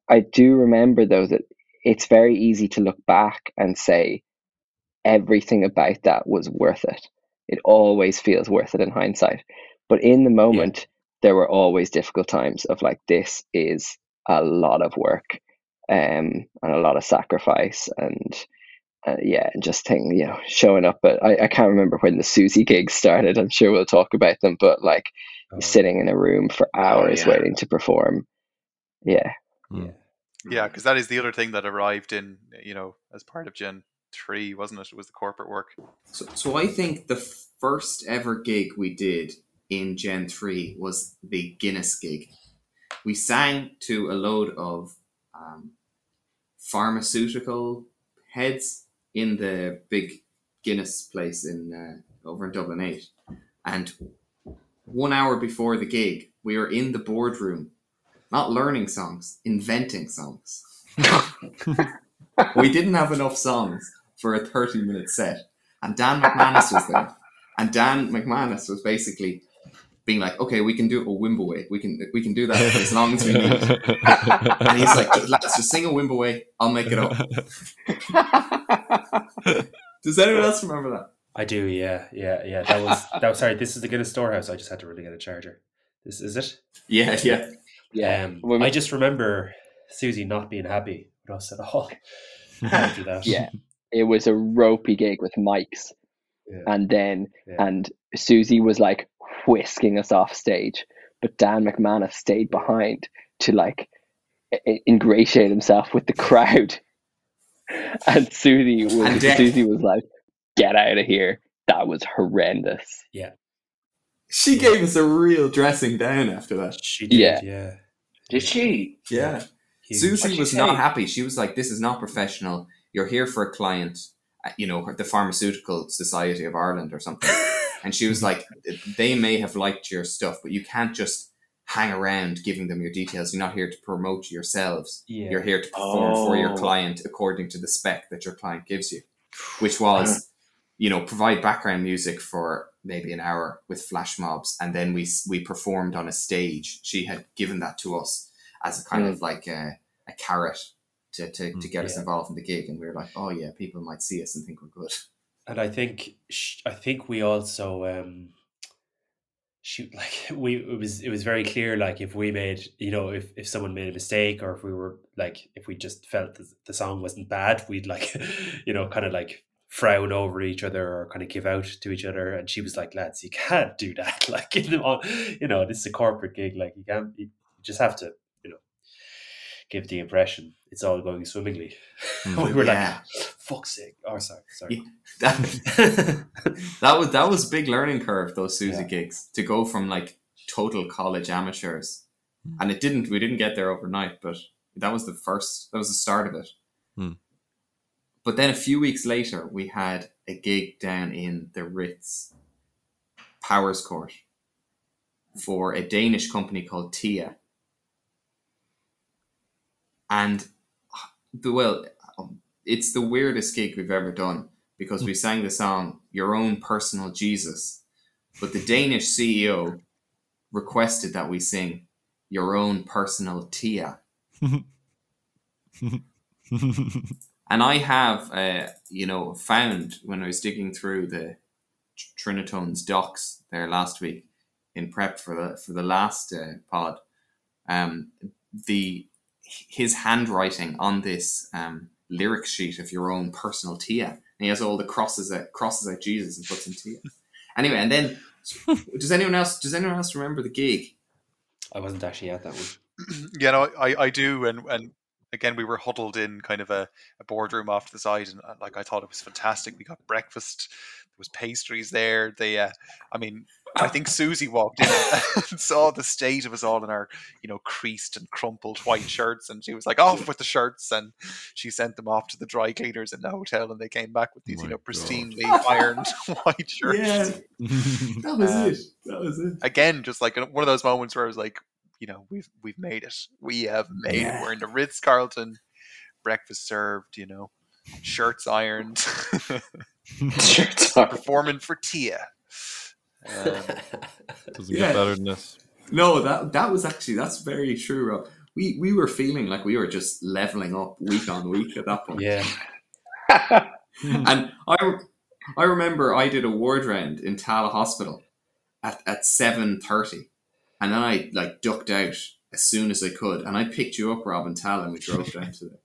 I do remember though that it's very easy to look back and say everything about that was worth it. It always feels worth it in hindsight. But in the moment, there were always difficult times of like, this is a lot of work um, and a lot of sacrifice and uh, yeah, and just thing, you know, showing up. But I, I can't remember when the Susie gigs started. I'm sure we'll talk about them, but like Oh, sitting in a room for hours yeah. waiting to perform. Yeah. yeah. Yeah, because that is the other thing that arrived in, you know, as part of Gen 3, wasn't it? It was the corporate work. So, so I think the first ever gig we did in Gen 3 was the Guinness gig. We sang to a load of um, pharmaceutical heads in the big Guinness place in uh, over in Dublin 8. And one hour before the gig, we were in the boardroom, not learning songs, inventing songs. we didn't have enough songs for a 30 minute set. And Dan McManus was there. And Dan McManus was basically being like, okay, we can do a Wimoweh. We can we can do that for as long as we need. And he's like, let's just sing a Wimoweh. I'll make it up. Does anyone else remember that? I do, yeah, yeah, yeah. That was that was sorry. This is the Guinness storehouse. I just had to really get a charger. This is it. Yeah, yeah. Yeah. Um, When I just remember Susie not being happy with us at all. Can't that. Yeah. It was a ropey gig with mics. Yeah. And then, Yeah. and Susie was like whisking us off stage, but Dan McManus stayed behind to like ingratiate himself with the crowd. And Susie was, And Susie was like, get out of here. That was horrendous. Yeah, she gave us a real dressing down after that. She did. Yeah. Yeah. Did she? Yeah. Huge. Susie What'd was not happy. She was like, "This is not professional. You're here for a client, uh, you know, the Pharmaceutical Society of Ireland or something." and she was like, "They may have liked your stuff, but you can't just hang around giving them your details. You're not here to promote yourselves. Yeah. You're here to perform for your Oh. client according to the spec that your client gives you, which was, you know, provide background music for maybe an hour with flash mobs, and then we we performed on a stage. She had given that to us as a kind of like a, a carrot to, to, to get us involved in the gig, and we were like, oh yeah, people might see us and think we're good. and I think I think we also um shoot like we it was it was very clear like if we made you know if if someone made a mistake or if we were like if we just felt that the song wasn't bad we'd like you know kind of like frown over each other or kind of give out to each other. And she was like lads you can't do that. Like you know you know this is a corporate gig. Like you can't you just have to you know give the impression it's all going swimmingly. We mm-hmm. were Yeah. like fuck's sake oh sorry sorry Yeah. That, that was that was a big learning curve those Susie Yeah. gigs to go from like total college amateurs, Hmm. and it didn't. We didn't get there overnight, but that was the first. That was the start of it. Hmm. But then a few weeks later, we had a gig down in the Ritz Powerscourt for a Danish company called Tia, and the well, it's the weirdest gig we've ever done because we sang the song "Your Own Personal Jesus," but the Danish CEO requested that we sing "Your Own Personal Tia." And I have, uh, you know, found when I was digging through the Trinitone's docs there last week in prep for the for the last uh, pod, um, the his handwriting on this um, lyric sheet of your own personal Tia And he has all the crosses out, crosses out Jesus and puts in Tia. Anyway, and then does anyone else does anyone else remember the gig? I wasn't actually at that one. you know, I, I do, and and again, we were huddled in kind of a, a boardroom off to the side, and uh, like I thought it was fantastic. We got breakfast. There was pastries there. They, uh, I mean, I think Susie walked in and saw the state of us all in our, you know, creased and crumpled white shirts, and she was like, "Off with the shirts!" And she sent them off to the dry cleaners in the hotel, and they came back with these, My you know, God. pristinely ironed white shirts. Yeah, that was Um, it. That was it. Again, just like one of those moments where I was like, you know, we've we've made it. We have made Yeah. it. We're in the Ritz Carlton. Breakfast served. You know, shirts ironed. Shirts off. performing for Tia. Um, Doesn't Yeah. get better than this. No, that that was actually that's very true, Rob. We we were feeling like we were just leveling up week on week at that point. Yeah. And I I remember I did a ward round in Tallaght Hospital at at seven thirty, and then I like ducked out as soon as I could, and I picked you up, Rob and Tal, and we drove down to the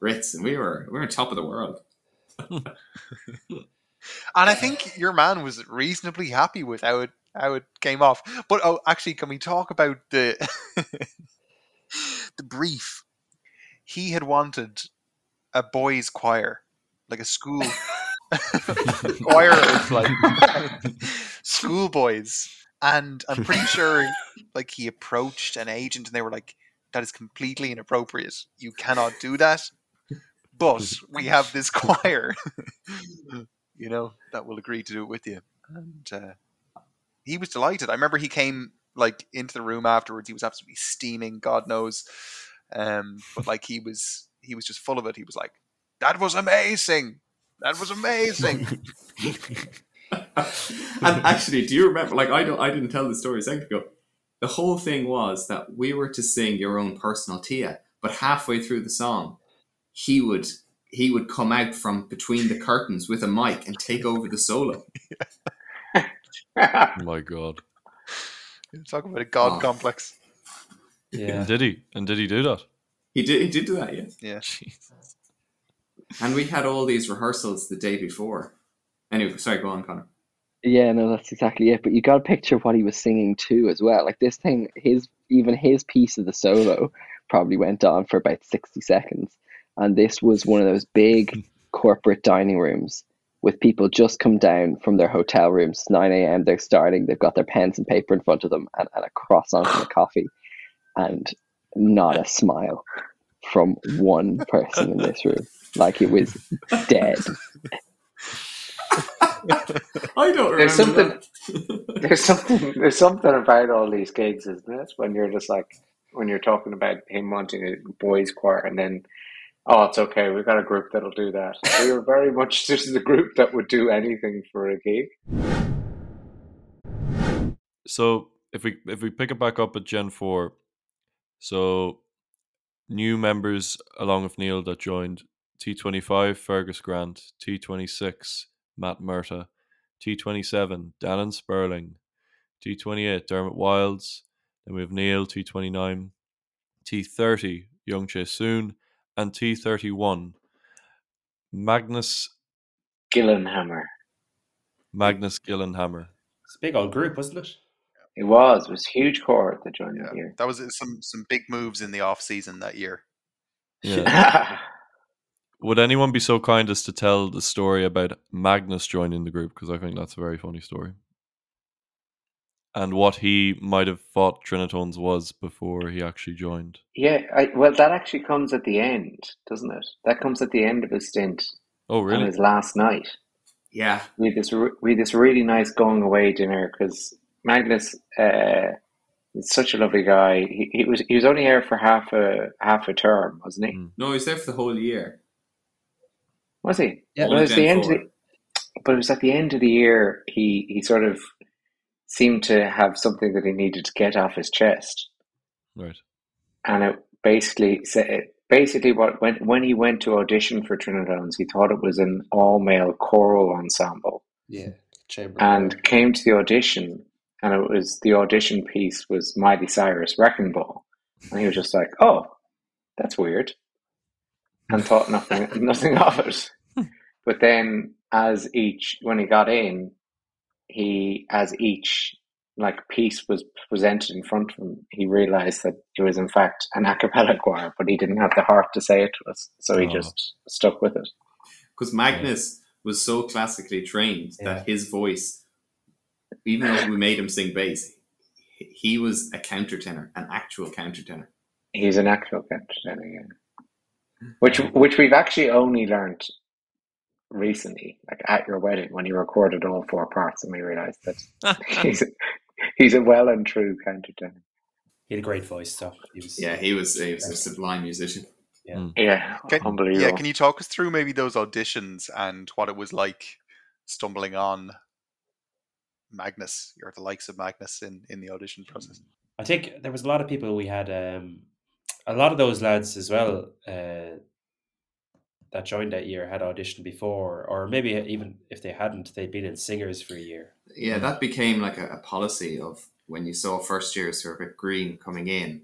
Ritz, and we were we were on top of the world. and I think your man was reasonably happy with how it how it came off. But oh, actually, can we talk about the the brief? He had wanted a boys' choir, like a school choir of like schoolboys, and I'm pretty sure like he approached an agent, and they were like, "That is completely inappropriate. You cannot do that." But we have this choir, you know, that will agree to do it with you. And uh, he was delighted. I remember he came like into the room afterwards. He was absolutely steaming, God knows. Um, but like he was, he was just full of it. He was like, "That was amazing. That was amazing." and actually, do you remember? Like I don't, I didn't tell the story a second ago. The whole thing was that we were to sing your own personal Tia, but halfway through the song, he would he would come out from between the curtains with a mic and take over the solo. Oh my god. Talk about a God Oh. complex. Yeah. And did he? And did he do that? He did he did do that, yeah. Yeah. Jesus. And we had all these rehearsals the day before. Anyway, sorry, go on, Connor. Yeah, no, that's exactly it. But you got to picture what he was singing too, as well. Like this thing, his even his piece of the solo probably went on for about sixty seconds, and this was one of those big corporate dining rooms with people just come down from their hotel rooms. Nine a.m. They're starting. They've got their pens and paper in front of them, and, and a croissant and a coffee, and not a smile from one person in this room. Like it was dead. I don't remember. There's something- that. there's something there's something about all these gigs, isn't it? When you're just like when you're talking about him wanting a boys' choir, and then oh, it's okay, we've got a group that'll do that. We were very much just the group that would do anything for a gig. So if we if we pick it back up at Gen Four, so new members along with Neil that joined T twenty five Fergus Grant, T twenty six Matt Murtagh, T twenty seven Dallin Sperling, T twenty eight Dermot Wilds, then we have Neil T twenty nine, T thirty Young Chase Soon, and T thirty one Magnus Gyllenhammar. Magnus Gyllenhammar. It's a big old group, wasn't it? It was. It was a huge cohort that joined Yeah. the year. That was uh, some some big moves in the off season that year. Yeah. Would anyone be so kind as to tell the story about Magnus joining the group? Because I think that's a very funny story. And what he might have thought Trinitones was before he actually joined. yeah, I, well, that actually comes at the end, doesn't it? That comes at the end of his stint Oh, really. on his last night. yeah, we had this re- we had this really nice going away dinner because Magnus uh, is such a lovely guy. He, he was he was only here for half a half a term, wasn't he? Mm. no, he was there for the whole year. Was he? Yeah. Well, it was the end. Of the, but it was at the end of the year. He he sort of seemed to have something that he needed to get off his chest, Right. and it basically said. Basically, what when when he went to audition for Trinitones, he thought it was an all male choral ensemble. Yeah. Chamber. and came to the audition and it was the audition piece was Miley Cyrus Wrecking Ball and he was just like oh that's weird and thought nothing nothing of it but then as each when he got in, he as each like piece was presented in front of him, he realized that it was in fact an a cappella choir, but he didn't have the heart to say it to us, so he Oh. just stuck with it. Because Magnus was so classically trained that his voice, even though we made him sing bass, he- he was a countertenor, an actual countertenor. He's an actual countertenor, yeah. Which which we've actually only learned recently, like at your wedding when you recorded all four parts, and we realized that he's he's a well and true countertenor. He had a great voice, so he was. Yeah, he was, he was a sublime musician. Yeah, Can, unbelievable. yeah, can you talk us through maybe those auditions and what it was like stumbling on Magnus or the likes of Magnus in, in the audition process? I think there was a lot of people we had. Um, a lot of those lads as well uh, that joined that year had auditioned before, or maybe even if they hadn't, they'd been in singers for a year. Yeah, that became like a, a policy of when you saw first years who were a bit green coming in,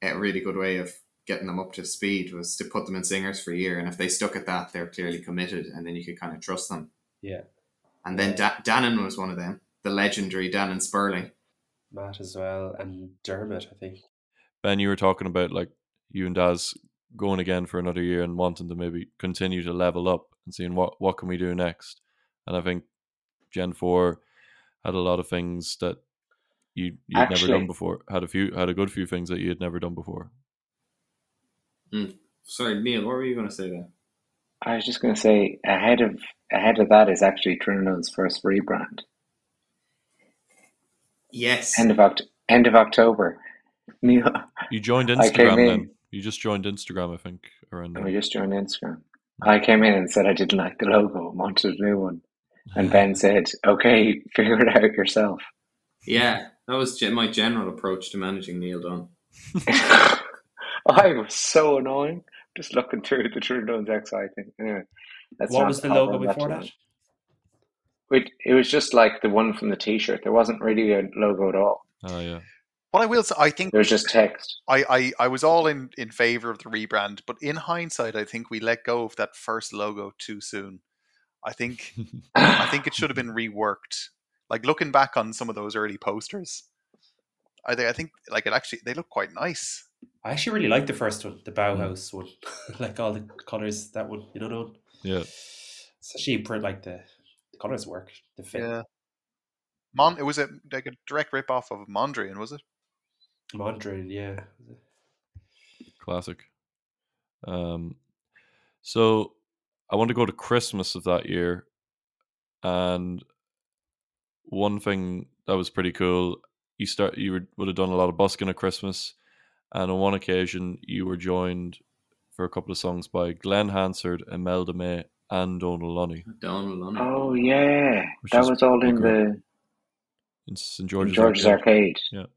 a really good way of getting them up to speed was to put them in singers for a year. And if they stuck at that, they're clearly committed and then you could kind of trust them. Yeah, And then da- Dannon was one of them, the legendary Dannon Sperling. Matt as well, and Dermot, I think. Ben, you were talking about like you and Daz going again for another year and wanting to maybe continue to level up and seeing what what can we do next. And I think Gen Four had a lot of things that you you'd never done before. Had a few had a good few things that you had never done before. Hmm. Sorry, Neil, what were you going to say there? I was just going to say ahead of ahead of that is actually Trinitones' first rebrand. Yes. End of Oct- end of October. Neil, You joined I came Instagram in- then. You just joined Instagram, I think, around we just joined Instagram. I came in and said I didn't like the logo, wanted a new one, and Ben said, "Okay, figure it out yourself." Yeah, that was my general approach to managing Neil Dunn. I was so annoying. Just looking through the Trinitones' exciting. Anyway, let's what was the logo before too that? It, it was just like the one from the T-shirt. There wasn't really a logo at all. Oh yeah. What I will say, I think there's just text. I, I, I was all in, in favor of the rebrand, but in hindsight, I think we let go of that first logo too soon. I think I think it should have been reworked. Like looking back on some of those early posters, I think I think like it actually they look quite nice. I actually really like the first one, the hmm. Bauhaus one. like all the colors, that one, you know, the one. Yeah. It's actually pretty like the, the colors work, the fit. Yeah. Mon, it was a like a direct rip off of Mondrian, was it? Mondrian, yeah. Classic. Um, so I want to go to Christmas of that year, and one thing that was pretty cool. You start. You were, would have done a lot of busking at Christmas, and on one occasion you were joined for a couple of songs by Glen Hansard, Imelda May, and Donal Lunny Donal Lunny. Oh yeah, that was all in cool. the in St in George's, George's Arcade. Arcade.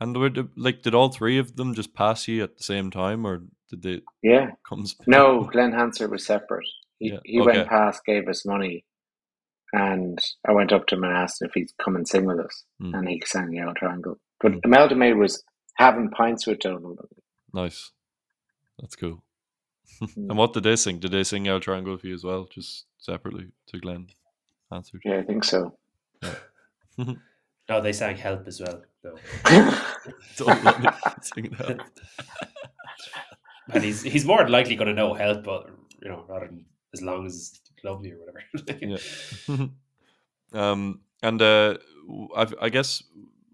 And were the, like, did all three of them just pass you at the same time, or did they Yeah. come? sp- No, Glen Hansard was separate. He, Yeah, he okay. went past, gave us money, and I went up to him and asked if he'd come and sing with us, Hmm. and he sang Auld Triangle. But Hmm. Imelda May was having pints with Donald. Nice. That's cool. Mm. and what did they sing? Did they sing Auld Triangle for you as well, just separately to Glen Hansard? Yeah, I think so. No, they sang Help as well. No. Don't let me sing that. and he's he's more than likely going to know Help, but, you know, rather than as long as Love Me or whatever. Yeah. um, and uh, w- I've, I guess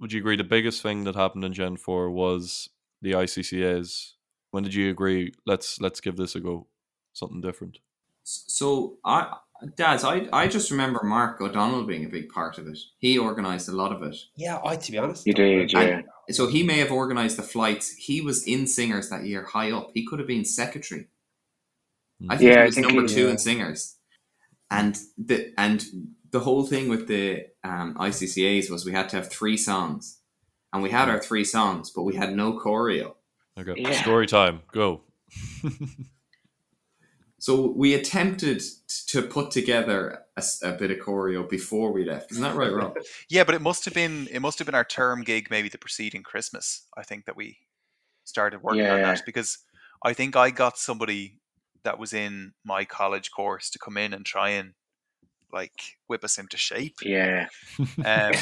would you agree the biggest thing that happened in Gen Four was the ICCAs? When did you agree? Let's let's give this a go. Something different. So I, Daz, I, I just remember Mark O'Donnell being a big part of it. He organised a lot of it. yeah, I to be honest. You don't did, really- yeah. So he may have organised the flights. He was in singers that year, high up. He could have been secretary. I think Yeah, he was think number he- two yeah. in singers. And the and the whole thing with the um, ICCAs was we had to have three songs, and we had our three songs, but we had no choreo. Okay. Yeah. Story time. Go. So we attempted to put together a bit of choreo before we left. Isn't that right, Rob? Yeah, but it must have been it must have been our term gig, maybe the preceding Christmas. I think that we started working on Yeah. that because I think I got somebody that was in my college course to come in and try and like whip us into shape. Yeah. Um,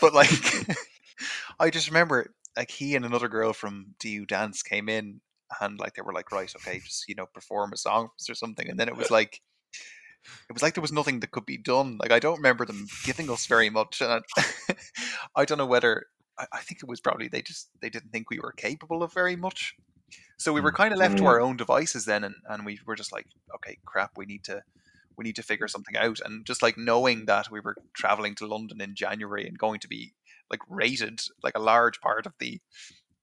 but like, I just remember like he and another girl from DU Dance came in and like they were like, right, okay, just you know, perform a song or something, and then it was like. It was like there was nothing that could be done. Like I don't remember them giving us very much, and I, I don't know whether I, I think it was probably they just they didn't think we were capable of very much. So we were kind of left to our own devices then, and, and we were just like, okay, crap, we need to we need to figure something out. And just like knowing that we were traveling to London in January and going to be like rated like a large part of the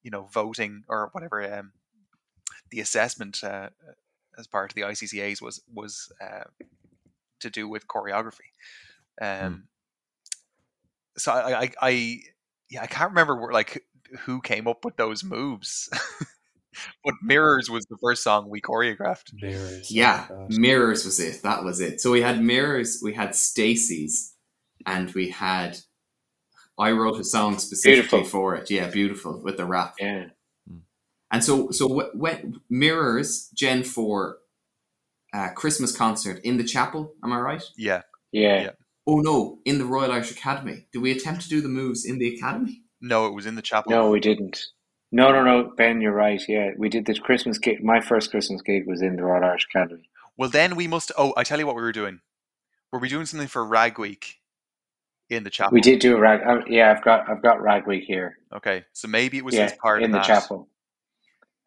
you know voting or whatever um, the assessment uh, as part of the ICCA's was was uh, to do with choreography. Um, So I, I, I, yeah, I can't remember where, like who came up with those moves, but Mirrors was the first song we choreographed. Mirrors. Yeah, Oh, mirrors was it. That was it. So we had mirrors, we had Stacy's, and we had. I wrote a song specifically Beautiful. for it. Yeah, beautiful with the rap. Yeah. And so, so wh- when mirrors Gen Four, uh, Christmas concert in the chapel. Am I right? Yeah, Yeah. Yeah. Oh no, in the Royal Irish Academy. Did we attempt to do the moves in the academy? no, it was in the chapel. No, we didn't. No, no, no, Ben, you're right. Yeah, we did this Christmas gig. My first Christmas gig was in the Royal Irish Academy. Well, then we must. Oh, I tell you what we were doing. Were we doing something for Rag Week in the chapel? We did do a rag. Uh, yeah, I've got I've got Rag Week here. Okay, so maybe it was yeah, as part in of the that. chapel.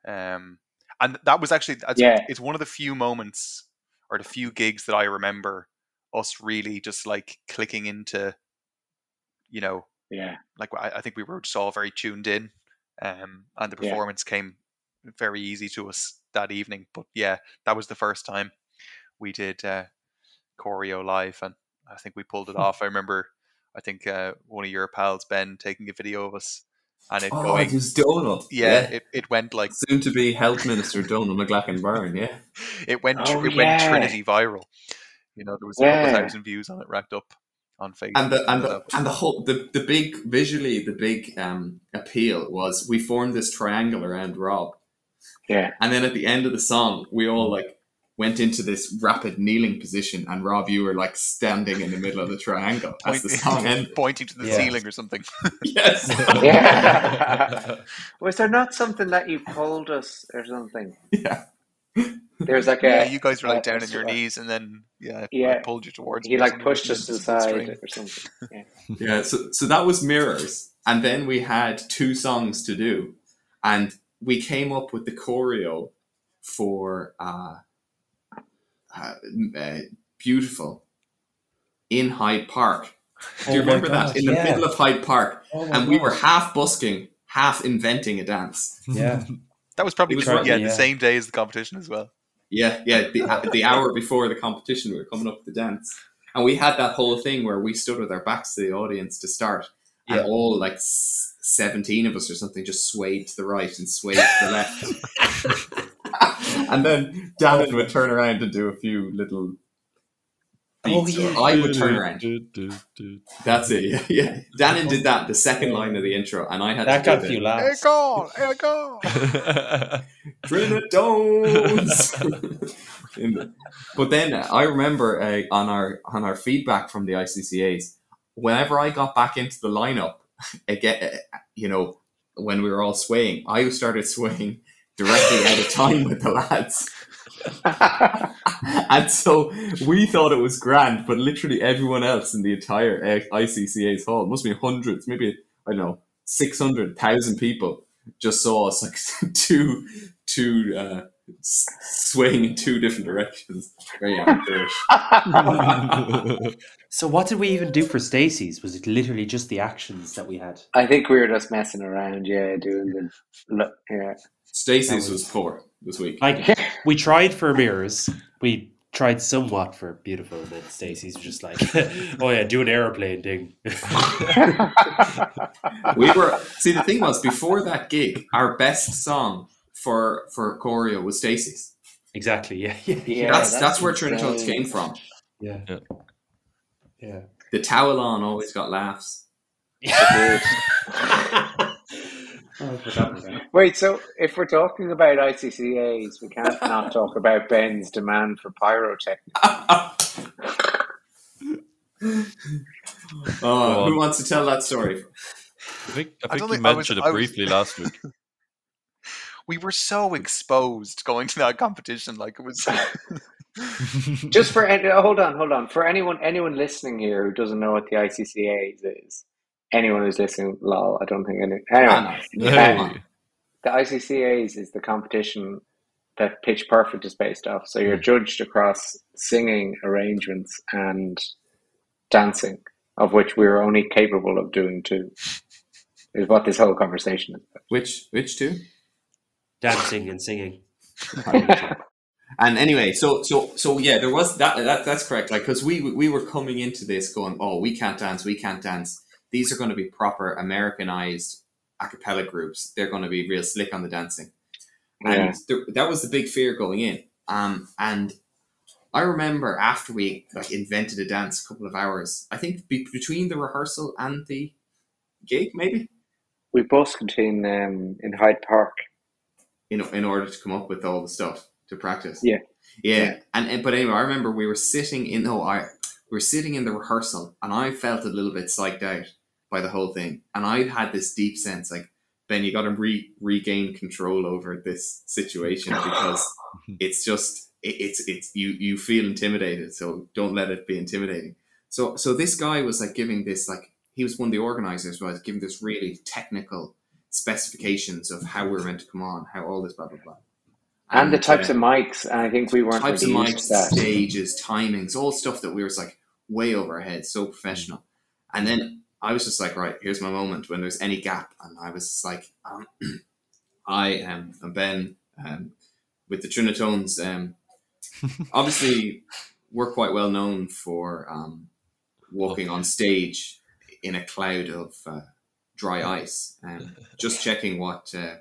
Um, and that was actually that's, Yeah. it's one of the few moments or the few gigs that I remember us really just like clicking into, you know, Yeah, like I, I think we were just all very tuned in, um, and the Yeah. performance came very easy to us that evening. But yeah, that was the first time we did uh, choreo live, and I think we pulled it Hmm. off. I remember, I think uh, one of your pals, Ben, taking a video of us, and it Oh, going, it was Donald. yeah, It, it went like soon to be Health Minister Donald McLaughlin Byrne. Yeah. it went Oh, it yeah. went Trinity viral. You know, there was a couple thousand views on it racked up on Facebook. and the and the, and the whole the, the big visually the big um, appeal was we formed this triangle around Rob, yeah, and then at the end of the song we all like went into this rapid kneeling position, and Rob, you were like standing in the middle of the triangle as the song ended. pointing to the Yeah. ceiling or something. yes, yeah. was there not something that you pulled us or something? yeah, There's like a yeah, you guys were like down on your sort of- knees, and then yeah, I Yeah. pulled you towards. He like pushed us to then the just a side string. or something. Yeah. yeah. So so that was mirrors, and then we had two songs to do, and we came up with the choreo for uh, uh, uh, beautiful in Hyde Park. Do you Oh remember that in the yeah. middle of Hyde Park, Oh my and we were half busking, half inventing a dance. Yeah. That was probably was true, right, yeah, yeah. the same day as the competition as well. Yeah, yeah. The, the hour before the competition, we were coming up with the dance, and we had that whole thing where we stood with our backs to the audience to start, and Yeah. all like seventeen of us or something just swayed to the right and swayed to the left, and then Dannon would turn around and do a few little. Oh, beats, yeah. I would turn around. That's it. Yeah, yeah. Dannon did that the second line of the intro, and I had That to got a few the laughs. go, hey go. Grenadines. In the- but then I remember uh, on our on our feedback from the ICCA's, whenever I got back into the lineup, again, uh, you know, when we were all swaying, I started swaying directly out of time with the lads. and so we thought it was grand, but literally everyone else in the entire uh, ICCA's hall must be hundreds, maybe I don't know, six hundred thousand people just saw us like two two uh, swaying in two different directions. Very amateurish. So what did we even do for Stacy's? Was it literally just the actions that we had? I think we were just messing around, yeah, doing the look, yeah. Stacy's That was- was poor this week. Like we tried for mirrors. We tried somewhat for beautiful, and then Stacy's was just like, "Oh yeah, do an aeroplane thing." we were see the thing was before that gig, our best song for for choreo was Stacy's. exactly. Yeah. Yeah. Yeah, that's, that's that's where Trinitones came from. Yeah. Yeah. Yeah. The towel on always got laughs. Wait, so if we're talking about ICCAs, we can't not talk about Ben's demand for pyrotechnics. Oh, who wants to tell that story? I think I I think don't you think I was- mentioned I it was- briefly last week. We were so exposed going to that competition. Like it was. Just for uh, hold on, hold on. For anyone anyone listening here who doesn't know what the ICCAs is, anyone who's listening, lol, I don't think any. Anyway, no. Hey. Come the ICCAs is the competition that Pitch Perfect is based off. So you're mm. judged across singing, arrangements, and dancing, of which we are only capable of doing two. Is what this whole conversation is. Which which two? Dancing and singing. And anyway, so so so yeah, there was that. that that's correct. Like because we we were coming into this going, oh, we can't dance, we can't dance. These are going to be proper Americanized a cappella groups. They're going to be real slick on the dancing, and Yeah. there, that was the big fear going in. Um, and I remember after we like invented a dance, a couple of hours. I think be, between the rehearsal and the gig, maybe We busked in um, in Hyde Park. In in order to come up with all the stuff to practice. Yeah. yeah. And, and but anyway, I remember we were sitting in no, I we were sitting in the rehearsal, and I felt a little bit psyched out by the whole thing, and I had this deep sense like Ben, you got to re- regain control over this situation because it's just it, it's it's you you feel intimidated, so don't let it be intimidating. So so this guy was like giving this like he was one of the organizers was giving this really technical specifications of how we're meant to come on, how all this blah blah blah, And the types uh, of mics, and I think we weren't types of mics, that. stages, timings, all stuff that we were like way over our heads, so professional. And then I was just like, right, here's my moment when there's any gap, and I was just like, um, I am um, Ben um, with the Trinitones. Um, obviously, we're quite well known for um, walking on stage in a cloud of uh, dry ice. Um, just checking what uh,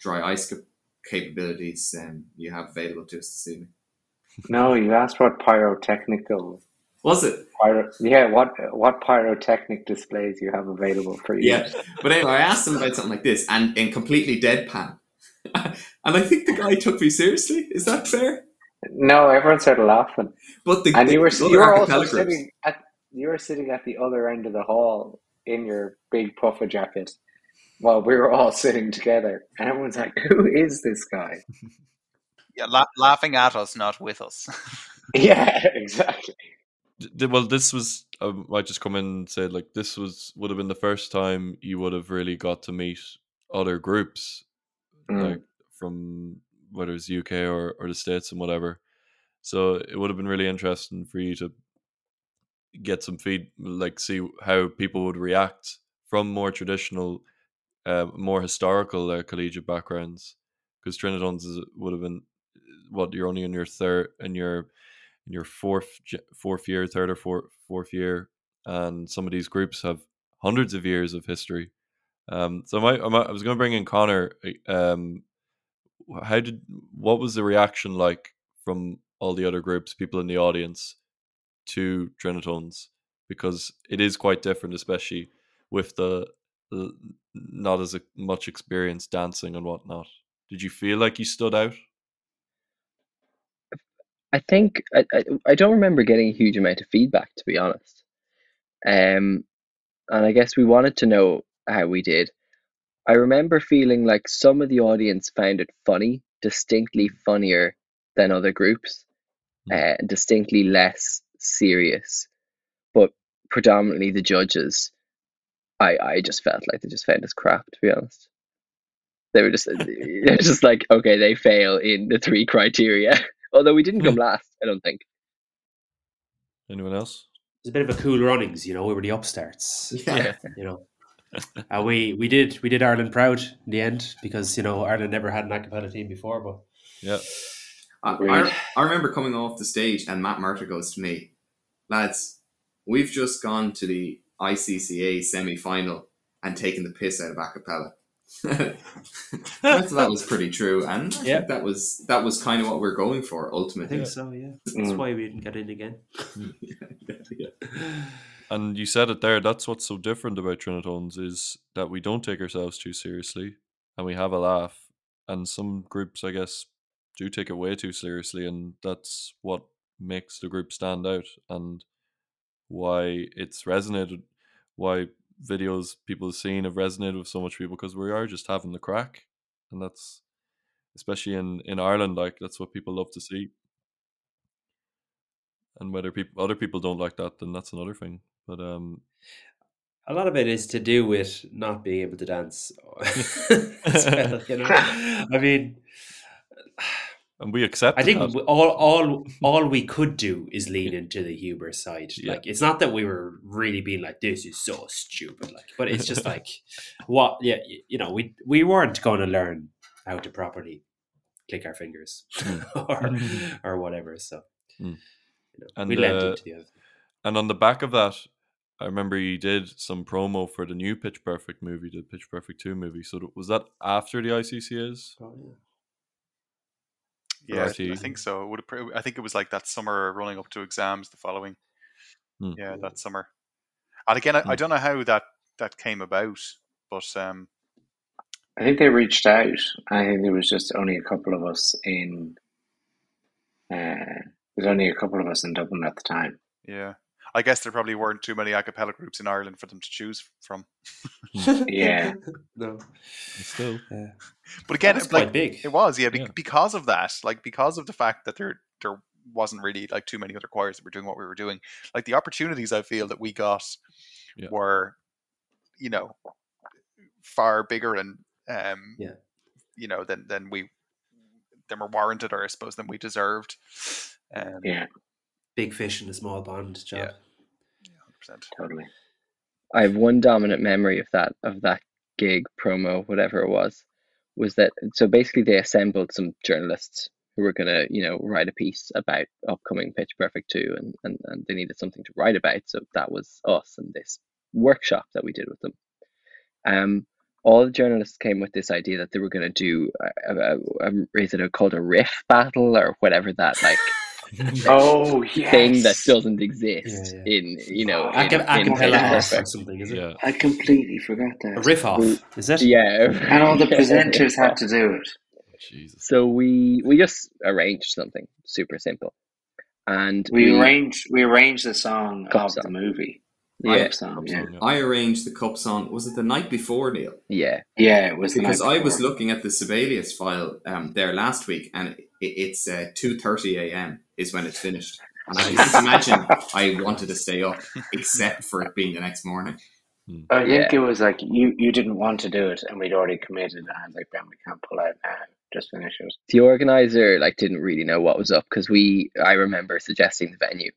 dry ice cap- capabilities um, you have available to us this evening. No, you asked what pyrotechnical. Was it? Pyro, yeah, what what pyrotechnic displays you have available for you? Yeah. But anyway, I asked him about something like this and in completely deadpan. and I think the guy took me seriously. Is that fair? No, everyone started laughing, But the, and the you were other you were also groups- sitting at you were sitting at the other end of the hall in your big puffer jacket, while we were all sitting together, and everyone's like, "Who is this guy?" yeah, la- laughing at us, not with us. Yeah, exactly. D- d- well, this was. I might just come in and say like this was would have been the first time you would have really got to meet other groups, Mm. like from whether it's UK or or the states and whatever. So it would have been really interesting for you to get some feed, like see how people would react from more traditional, uh, more historical uh, collegiate backgrounds. Because Trinitones would have been what you're only in your third in your in your fourth fourth year, third or fourth fourth year, and some of these groups have hundreds of years of history. Um, so my, might, I, was going to bring in Connor. uh, Um, how did what was the reaction like from all the other groups, people in the audience, to Trinitones? Because it is quite different, especially with the, the not as much experience dancing and whatnot. Did you feel like you stood out? I think I, I, I don't remember getting a huge amount of feedback to be honest. Um, and I guess we wanted to know how we did. I remember feeling like some of the audience found it funny, distinctly funnier than other groups, uh, distinctly less serious, but predominantly the judges. I, I just felt like they just found us crap to be honest. They were just they're just like okay they fail in the three criteria. Although we didn't come last, I don't think. Anyone else? It's a bit of a cool runnings, you know. We were the upstarts, Yeah. you know. Uh, we we did we did Ireland proud in the end because you know Ireland never had an a cappella team before, but Yeah. I, I, I remember coming off the stage and Matt Murtagh goes to me, lads, we've just gone to the ICCA semi final and taken the piss out of acapella. I thought that was pretty true, and I Yeah. think that was that was kind of what we're going for I ultimately. think so. Yeah, that's Mm. why we didn't get in again. And you said it there. That's what's so different about Trinitones is that we don't take ourselves too seriously. and we have a laugh. And some groups, I guess, do take it way too seriously, and that's what makes the group stand out and why it's resonated, why videos people have seen have resonated with so much people because we are just having the crack, and that's especially in in Ireland, like that's what people love to see. And whether people other people don't like that, then that's another thing. But um, A lot of it is to do with not being able to dance. well, you know? I mean, and we accept. I think that. all all all we could do is lean into the humor side. Yeah. Like it's not that we were really being like this is so stupid, like, but it's just like what yeah, you know, we we weren't going to learn how to properly click our fingers or or whatever. So Mm. you know, And, we lent uh, into the other. And on the back of that, I remember you did some promo for the new Pitch Perfect movie, the Pitch Perfect 2 movie. So was that after the ICCAs? Oh, yeah, I RTE. think so. It would have, I think it was like that summer running up to exams, the following. Hmm. Yeah, that summer. And again, I, I Hmm. don't know how that that came about, but um, I think they reached out. I think there was just only a couple of us in. Uh, there's only a couple of us in Dublin at the time. yeah, I guess there probably weren't too many a cappella groups in Ireland for them to choose from. Yeah. no. Still. Yeah. But again, That's it- like quite big. it was, yeah, be- Yeah. because of that, like because of the fact that there there wasn't really like too many other choirs that were doing what we were doing. Like the opportunities I feel that we got Yeah. were, you know, far bigger and um, Yeah. you know, than than we than were warranted, or I suppose than we deserved. Um, Yeah, Big fish in a small pond job. Yeah. 100%. totally. I have one dominant memory of that of that gig promo, whatever it was, was that so basically they assembled some journalists who were gonna, you know, write a piece about upcoming Pitch Perfect 2 and, and, and they needed something to write about. So that was us and this workshop that we did with them. Um all the journalists came with this idea that they were going to do a, a, a, is it a, called a riff battle or whatever that like Oh yes. thing that doesn't exist Yeah, yeah. in you know A in, ca- a in Pitch cappella off or Perfect. something, is it? Yeah. I completely forgot A that. riff off, is it? Yeah, And all the presenters had to do it. Jesus. So we we just arranged something super simple, and We arranged we arranged the song Cup of the movie. Yeah Cup yeah. I arranged the cup song. Was it the night before, Neil? yeah Yeah, it was the Because night I was looking at the Sibelius file um, there last week, and it, it's uh, two thirty a.m. is when it's finished. And I can't imagine I wanted to stay up, except for it being the next morning. I think Yeah. it was like you, you didn't want to do it, and we'd already committed. And I was like, "Ben, we can't pull out now. Just finish it." the organizer like didn't really know what was up because we I remember suggesting the venue,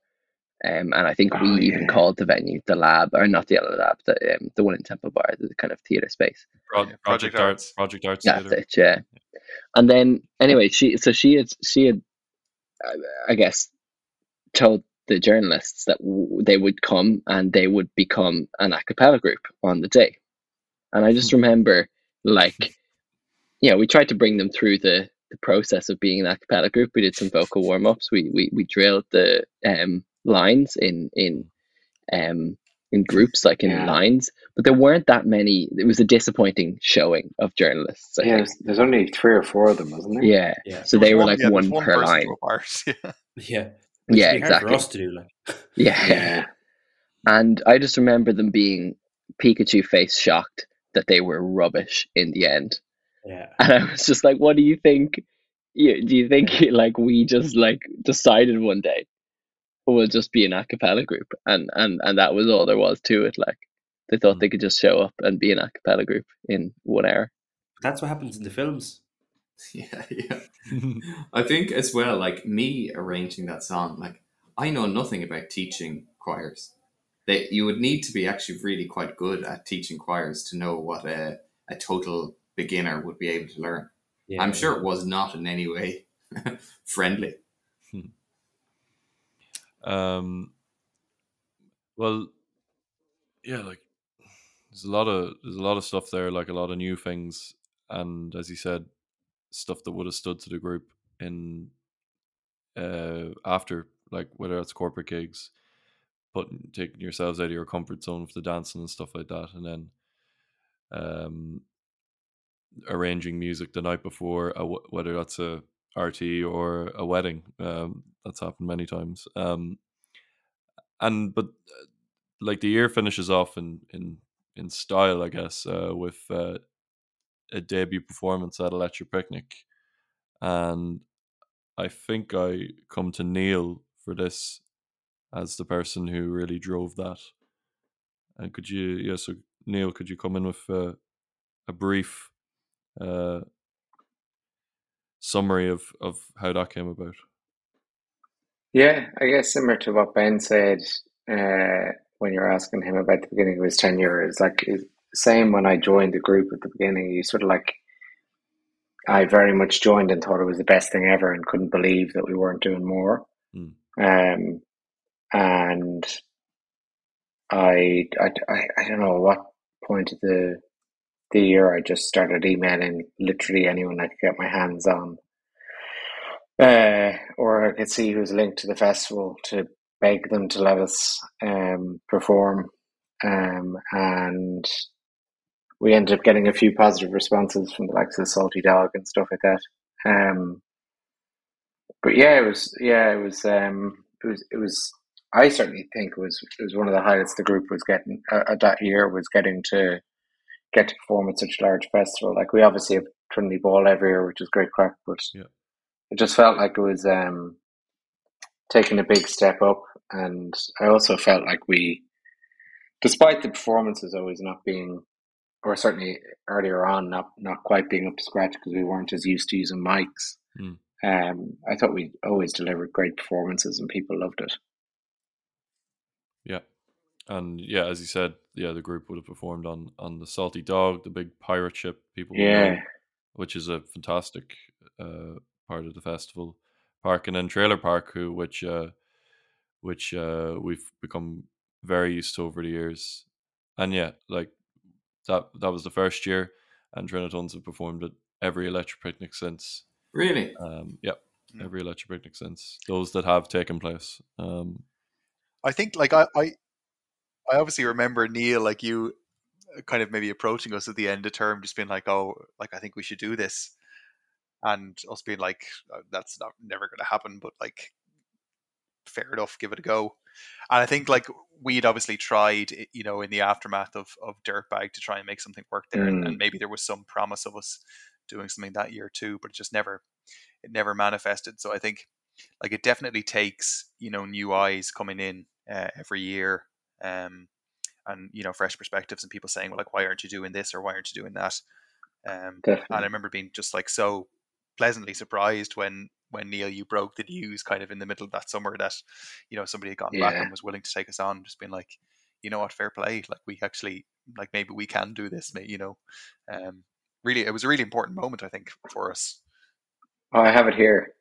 um, and I think we Oh, even called the venue the lab or not the other lab the um, the one in Temple Bar the kind of theater space. Pro- Project, Project Arts. Arts. Project Arts. That's Theatre. it, yeah. And then anyway, she so she had she had, uh, I guess, told the journalists that w- they would come and they would become an a cappella group on the day. And I just remember, like, you know, we tried to bring them through the the process of being an a cappella group. We did some vocal warm ups. We we we drilled the um lines in in um in groups like in Yeah. lines, but there weren't that many. It was a disappointing showing of journalists. I Yeah, think. there's, there's only three or four of them, wasn't there? Yeah. Yeah. So There they was were like yeah, there was one, per line. to. Yeah. Yeah. Yeah, It'd be hard exactly. To do like. Yeah. Yeah. And I just remember them being Pikachu face shocked that they were rubbish in the end. Yeah. And I was just like, what do you think? You, do you think like we just like decided one day we'll just be an a cappella group and, and, and that was all there was to it? Like they thought they mm. could just show up and be an a cappella group in one hour. That's what happens in the films. Yeah, yeah. I think as well, like me arranging that song, like I know nothing about teaching choirs. That you would need to be actually really quite good at teaching choirs to know what a, a total beginner would be able to learn. Yeah. I'm sure it was not in any way friendly. Um. Well, yeah, like there's a lot of there's a lot of stuff there, like a lot of new things, and as you said, stuff that would have stood to the group in uh after, like whether it's corporate gigs, putting taking yourselves out of your comfort zone with the dancing and stuff like that, and then um arranging music the night before, a whether that's a RT or a wedding. Um, that's happened many times. Um, and but uh, like the year finishes off in in in style, I guess, uh, with uh, a debut performance at Electric Picnic, and I think I come to Neil for this as the person who really drove that. And could you, yeah, so Neil, could you come in with uh, a brief uh, summary of of how that came about? Yeah, I guess similar to what Ben said uh, when you're asking him about the beginning of his tenure, is like same when I joined the group at the beginning. You sort of like I very much joined and thought it was the best thing ever, and couldn't believe that we weren't doing more. Mm. Um, and I, I, I, I don't know what point of the the year I just started emailing literally anyone I could get my hands on, uh, or I could see who's linked to the festival to beg them to let us um, perform, um, and we ended up getting a few positive responses from the likes of Salty Dog and stuff like that. Um, but yeah, it was yeah, it was um, it was it was. I certainly think it was it was one of the highlights the group was getting uh, that year was getting to get to perform at such a large festival. Like we obviously have Trinity Ball every year, which is great crack, but Yeah. It just felt like it was um, taking a big step up. And I also felt like we, despite the performances always not being, or certainly earlier on, not not quite being up to scratch because we weren't as used to using mics. Mm. Um, I thought we always delivered great performances and people loved it. Yeah. And yeah, as you said, yeah, the group would have performed on on the Salty Dog, the big pirate ship people will know, Yeah, which is a fantastic uh, part of the festival park, and then Trailer Park, who which uh, which uh, we've become very used to over the years. And yeah, like that that was the first year, and Trinitones have performed at every electric picnic since. Really? Um, yep, Mm. every electric picnic since those that have taken place. Um, I think like I, I I obviously remember Neil like you uh, kind of maybe approaching us at the end of term, just being like, "Oh, like I think we should do this," and us being like, "Uh, "That's not never going to happen," but like, fair enough, give it a go. And I think like we'd obviously tried, you know, in the aftermath of of Dirtbag to try and make something work there, and, Mm. and maybe there was some promise of us doing something that year too, but it just never it never manifested. So I think like it definitely takes you know new eyes coming in uh, every year um and you know fresh perspectives and people saying well like why aren't you doing this or why aren't you doing that um and i remember being just like so pleasantly surprised when when neil you broke the news kind of in the middle of that summer that you know somebody had gotten back and was willing to take us on just being like you know what fair play like we actually like maybe we can do this may- you know um really it was a really important moment i think for us Oh, I have it here.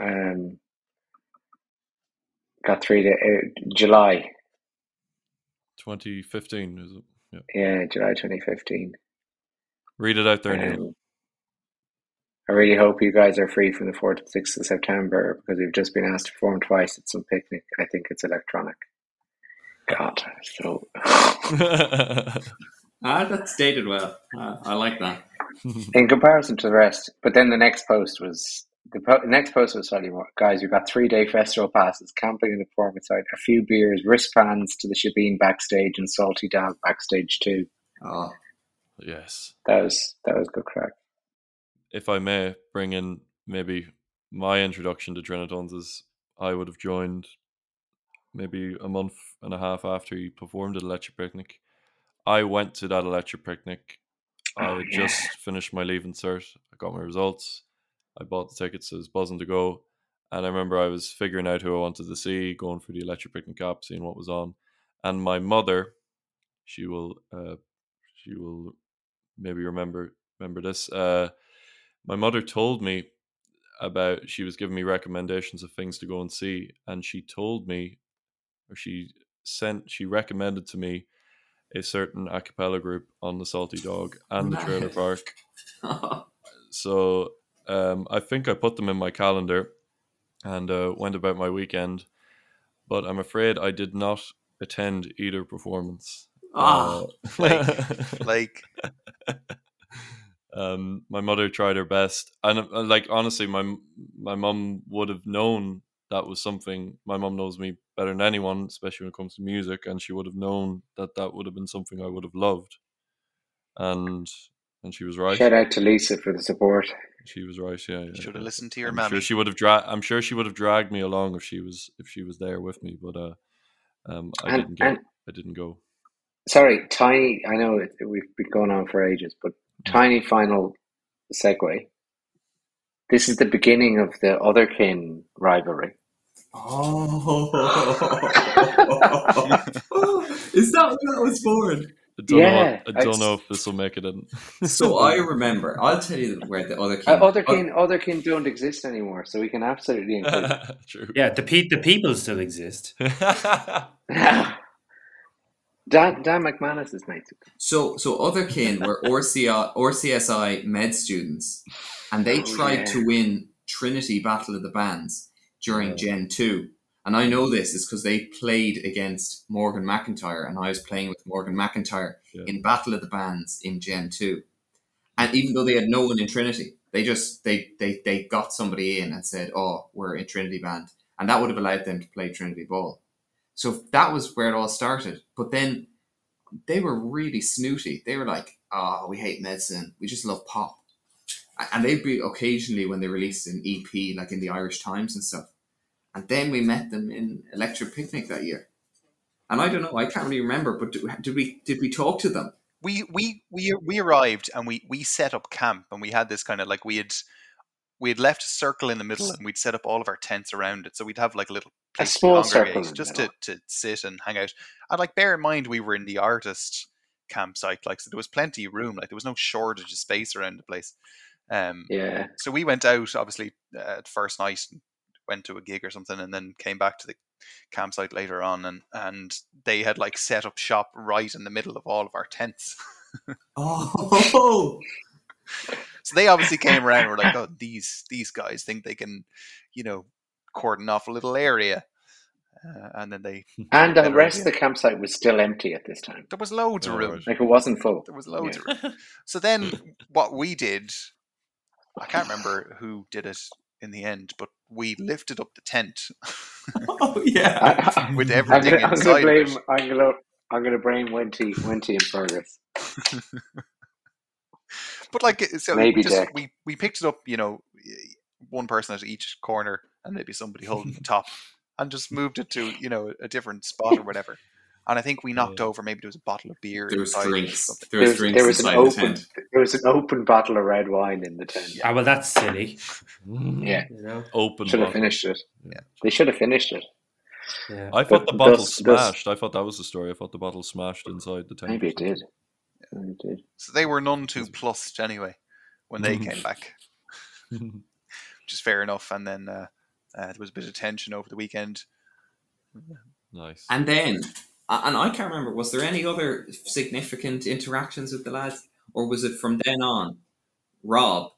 Um, got three day, uh, July. 2015 is it? Yeah. Yeah, July 2015. Read it out there, Neil. I really hope you guys are free from the 4th to 6th of September because we've just been asked to perform twice at some picnic. I think it's electronic. God, so Ah, that's dated well. Uh, I like that. in comparison to the rest. But then the next post was the po- next post was slightly more. Guys, we've got three day festival passes, camping in the performance site, a few beers, wristbands to the Shabine backstage, and Salty Dog backstage too. Oh, yes. That was that was good crack. If I may bring in maybe my introduction to Trinitones is I would have joined maybe a month and a half after he performed at Electric Picnic. I went to that Electric Picnic. I Oh, had yeah. just finished my leaving cert. I got my results. I bought the tickets. I was buzzing to go. And I remember I was figuring out who I wanted to see, going for the Electric Picnic app, seeing what was on. And my mother, she will, uh, she will maybe remember remember this. Uh, my mother told me about she was giving me recommendations of things to go and see, and she told me, or she sent, she recommended to me a certain a cappella group on the Salty Dog and the Trailer. Park. So um, I think I put them in my calendar and uh, went about my weekend, but I'm afraid I did not attend either performance. Ah, Uh, like um, my mother tried her best, and uh, like honestly, my my mom would have known that was something. My mom knows me better than anyone, especially when it comes to music, and she would have known that that would have been something I would have loved. And and she was right. Shout out to Lisa for the support. She was right. Yeah, yeah. Should have yeah. listened to your I'm sure she would have dra- I'm sure she would have dragged me along if she was if she was there with me, but uh, um, I And, didn't get. and I didn't go. sorry, tiny. I know it, we've been going on for ages, but tiny final segue. This is the beginning of the Otherkin rivalry. Oh, is that what that was born? I don't know. Yeah, What, I don't it's- know if this will make it in. So I remember. I'll tell you where the Otherkin. Uh, Otherkin, Otherkin don't exist anymore, so we can absolutely include. True. Yeah, the pe- the people still exist. Dan, Dan McManus is mates. with. So so Otherkin were RCI, RCSI med students, and they Oh, tried yeah. to win Trinity Battle of the Bands during Gen Two. And I know this is because they played against Morgan McIntyre, and I was playing with Morgan McIntyre Yeah. in Battle of the Bands in Gen Two. And even though they had no one in Trinity, they just they they they got somebody in and said, "Oh, we're in Trinity Band," and that would have allowed them to play Trinity Ball. So that was where it all started. But then they were really snooty. They were like, "Oh, we hate medicine. We just love pop." And they'd be occasionally when they released an EP, like in the Irish Times and stuff. And then we met them in Electric Picnic that year. And I don't know, I can't really remember, but did, did we did we talk to them? we we we we arrived and we we set up camp and we had this kind of like we had we had left a circle in the middle and we'd set up all of our tents around it so we'd have like a little A place to small congregate just to, to sit and hang out. And like bear in mind we were in the artist campsite like so there was plenty of room like there was no shortage of space around the place. Um Yeah. so we went out obviously uh, first night went to a gig or something and then came back to the campsite later on and and they had like set up shop right in the middle of all of our tents. Oh, so they obviously came around and were like oh these these guys think they can you know cordon off a little area uh, and then they And the Better rest of the campsite was still empty at this time. there was loads of Oh, room right. Like it wasn't full. there was loads Yeah. of room so then what we did i can't remember who did it in the end but we lifted up the tent oh yeah. I, with I'm everything gonna, I'm inside gonna of blame. I'm gonna. I'm gonna blame Wenty, Wenty and Fergus. But like, so Maybe we just Dick. we we picked it up, you know, one person at each corner, and maybe somebody holding the top, and just moved it to you know a different spot or whatever. And I think we knocked Yeah. over maybe there was a bottle of beer. There was drinks. something. There There was was, drinks there was an inside the open. tent. There was an open bottle of red wine in the tent. Ah, well, that's silly. Yeah, You know. Open. should have finished it. Yeah. They should have finished it. Yeah. I thought But the bottle thus- thus- smashed. I thought that was the story. I thought the bottle smashed inside the tent. Maybe it did. Maybe it did. So they were none too plussed anyway when they came back, which is fair enough. And then uh, uh, there was a bit of tension over the weekend. nice. And then, and I can't remember, was there any other significant interactions with the lads? Or was it from then on, Rob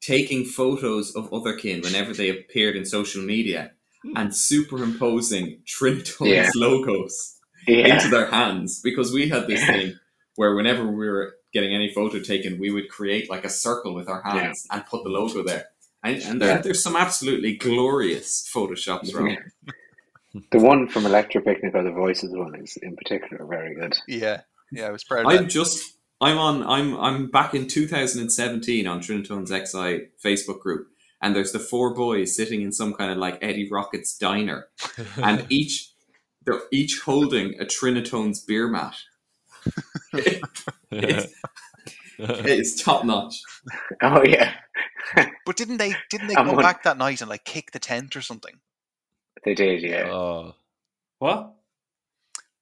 taking photos of Otherkin whenever they appeared in social media and superimposing Trinitone's Yeah. logos Yeah. into their hands? Because we had this thing where whenever we were getting any photo taken, we would create like a circle with our hands and put the logo there. And, and there, Yeah. there's some absolutely glorious photoshops, Rob. The one from Electric Picnic or the Voices one is in particular very good. Yeah, yeah, I was proud of I'm that. just I'm on I'm I'm back in 2017 on Trinitone's XI Facebook group and there's the four boys sitting in some kind of like Eddie Rockets diner and each they're each holding a Trinitone's beer mat. It's, it's top notch. Oh yeah, But didn't they didn't they And go one- back that night and like kick the tent or something? they did. Yeah, oh, What?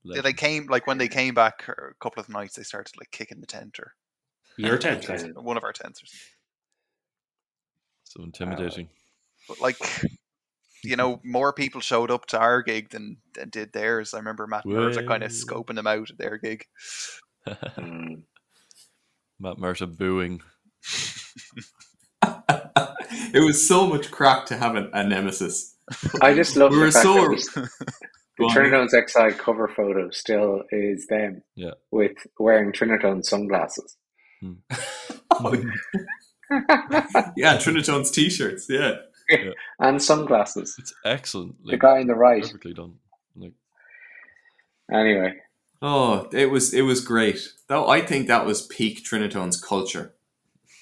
Yeah, they came like when they came back a couple of nights they started like kicking the tent or Your tent. Okay. one of our tents or something. so intimidating. But like you know, more people showed up to our gig than, than did theirs. I remember Matt and Mercer kind of scoping them out at their gig. Mm. Matt Murtagh booing. it was so much crack to have a, a nemesis. I just love We the were fact so- that we- the on. Trinitone's XI cover photo still is them Yeah. with wearing Trinitone sunglasses. yeah, Trinitone's t-shirts. Yeah. and sunglasses. It's excellent. The guy in the right. perfectly done. Like Anyway, Oh, it was it was great. Though I think that was peak Trinitone's culture.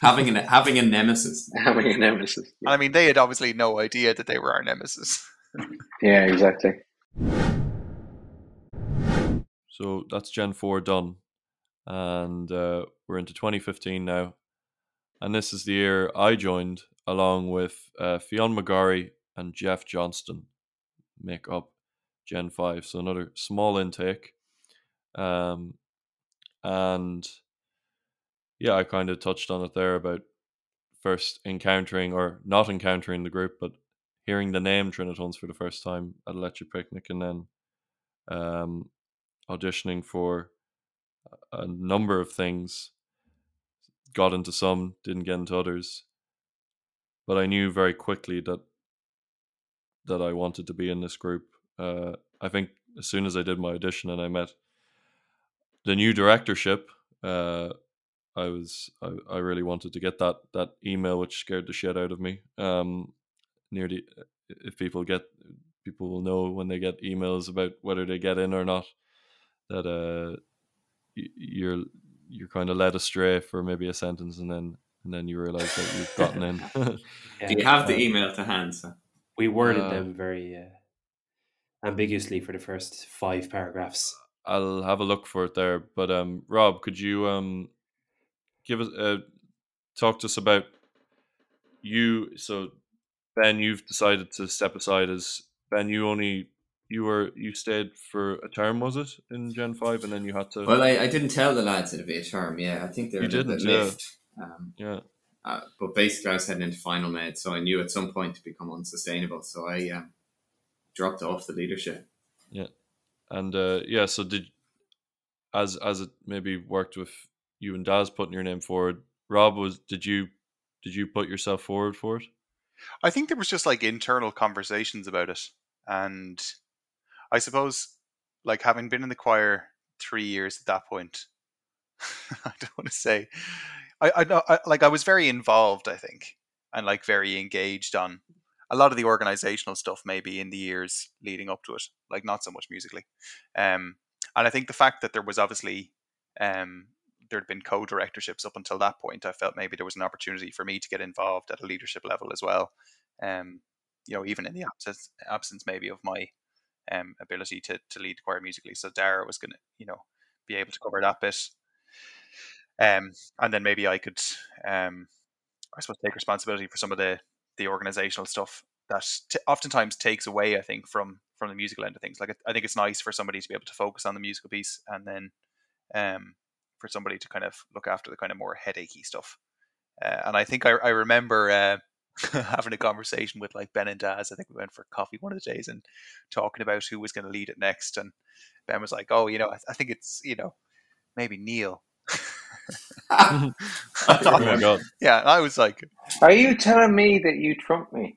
Having an having a nemesis. having a nemesis. And I mean, they had obviously no idea that they were our nemesis. Yeah, exactly. so that's Gen four done, and uh, we're into 2015 now, and this is the year I joined along with uh, Fionn McGarry and Jeff Johnston, make up Gen five. So another small intake, um, and yeah, I kind of touched on it there about first encountering or not encountering the group, but hearing the name Trinitones for the first time at Electric Picnic, and then um, auditioning for a number of things. Got into some, didn't get into others, but I knew very quickly that that I wanted to be in this group. Uh, I think as soon as I did my audition and I met the new directorship, uh, I was I, I really wanted to get that that email, which scared the shit out of me. Um, nearly, if people get people will know when they get emails about whether they get in or not that uh you're you're kind of led astray for maybe a sentence and then and then you realize that you've gotten in. Yeah, Do you have the uh, email to hand? So? We worded Uh, them very uh, ambiguously for the first five paragraphs. I'll have a look for it there. But um, Rob, could you um, give us uh, talk to us about you? So Ben, you've decided to step aside as Ben. You only you were you stayed for a term, was it in Gen Five, and then you had to. Well, I, I didn't tell the lads it'd be a term. Yeah, I think they were You a didn't, bit yeah. miffed. Um, yeah, uh, but basically, I was heading into final med, so I knew at some point to become unsustainable. So I um, dropped off the leadership. Yeah, and uh, yeah. So did as as it maybe worked with you and Daz putting your name forward. Rob was did you did you put yourself forward for it? I think there was just like internal conversations about it, and I suppose like having been in the choir three years at that point, I don't want to say, I I know I, like I was very involved, I think, and like very engaged on a lot of the organizational stuff, maybe in the years leading up to it, like not so much musically, um, and I think the fact that there was obviously um there had been co-directorships up until that point, I felt maybe there was an opportunity for me to get involved at a leadership level as well. Um, you know, even in the absence absence maybe of my um ability to to lead choir musically. So Dara was gonna, you know, be able to cover that bit. Um, and then maybe I could um I suppose take responsibility for some of the the organizational stuff that t- oftentimes takes away, I think, from from the musical end of things. Like I- think it's nice for somebody to be able to focus on the musical piece, and then um, for somebody to kind of look after the kind of more headachy stuff. Uh, and I think I, I remember uh, having a conversation with like Ben and Daz. I think we went for coffee one of the days and talking about who was going to lead it next. And Ben was like, "Oh, you know, I, I think it's you know maybe Neil." I Oh thought- my god! yeah, I was like, Are you telling me that you trump me?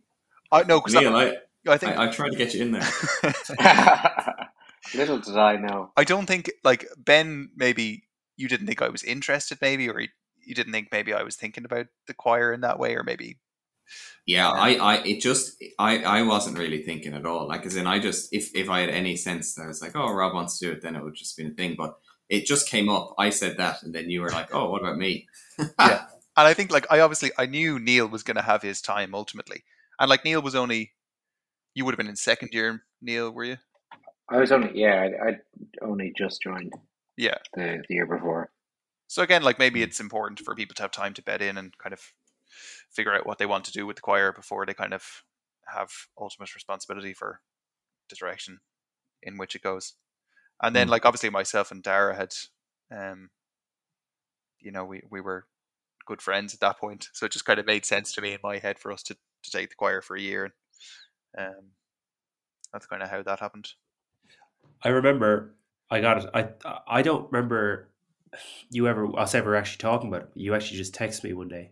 I no, because Neil, I, I, I think I, I tried to get you in there. Little did I know. I don't think like Ben. Maybe you didn't think I was interested, maybe, or you, you didn't think maybe I was thinking about the choir in that way, or maybe Yeah, I, I, it just, I, I wasn't really thinking at all. Like, as in, I just, if, if I had any sense that I was like, oh, Rob wants to do it, then it would just be a thing. But it just came up. I said that, and then you were like, oh, what about me? Yeah. And I think like I obviously I knew Neil was going to have his time ultimately, and like Neil was only you would have been in second year, Neil, were you? I was only yeah, I I'd only just joined Yeah. the, the year before. So again, like maybe it's important for people to have time to bed in and kind of figure out what they want to do with the choir before they kind of have ultimate responsibility for the direction in which it goes. And then Mm. like obviously myself and Dara had um you know, we, we were good friends at that point. So it just kind of made sense to me in my head for us to, to take the choir for a year. And um that's kind of how that happened. I remember I got it. I I don't remember you ever us ever actually talking about it. You actually just texted me one day.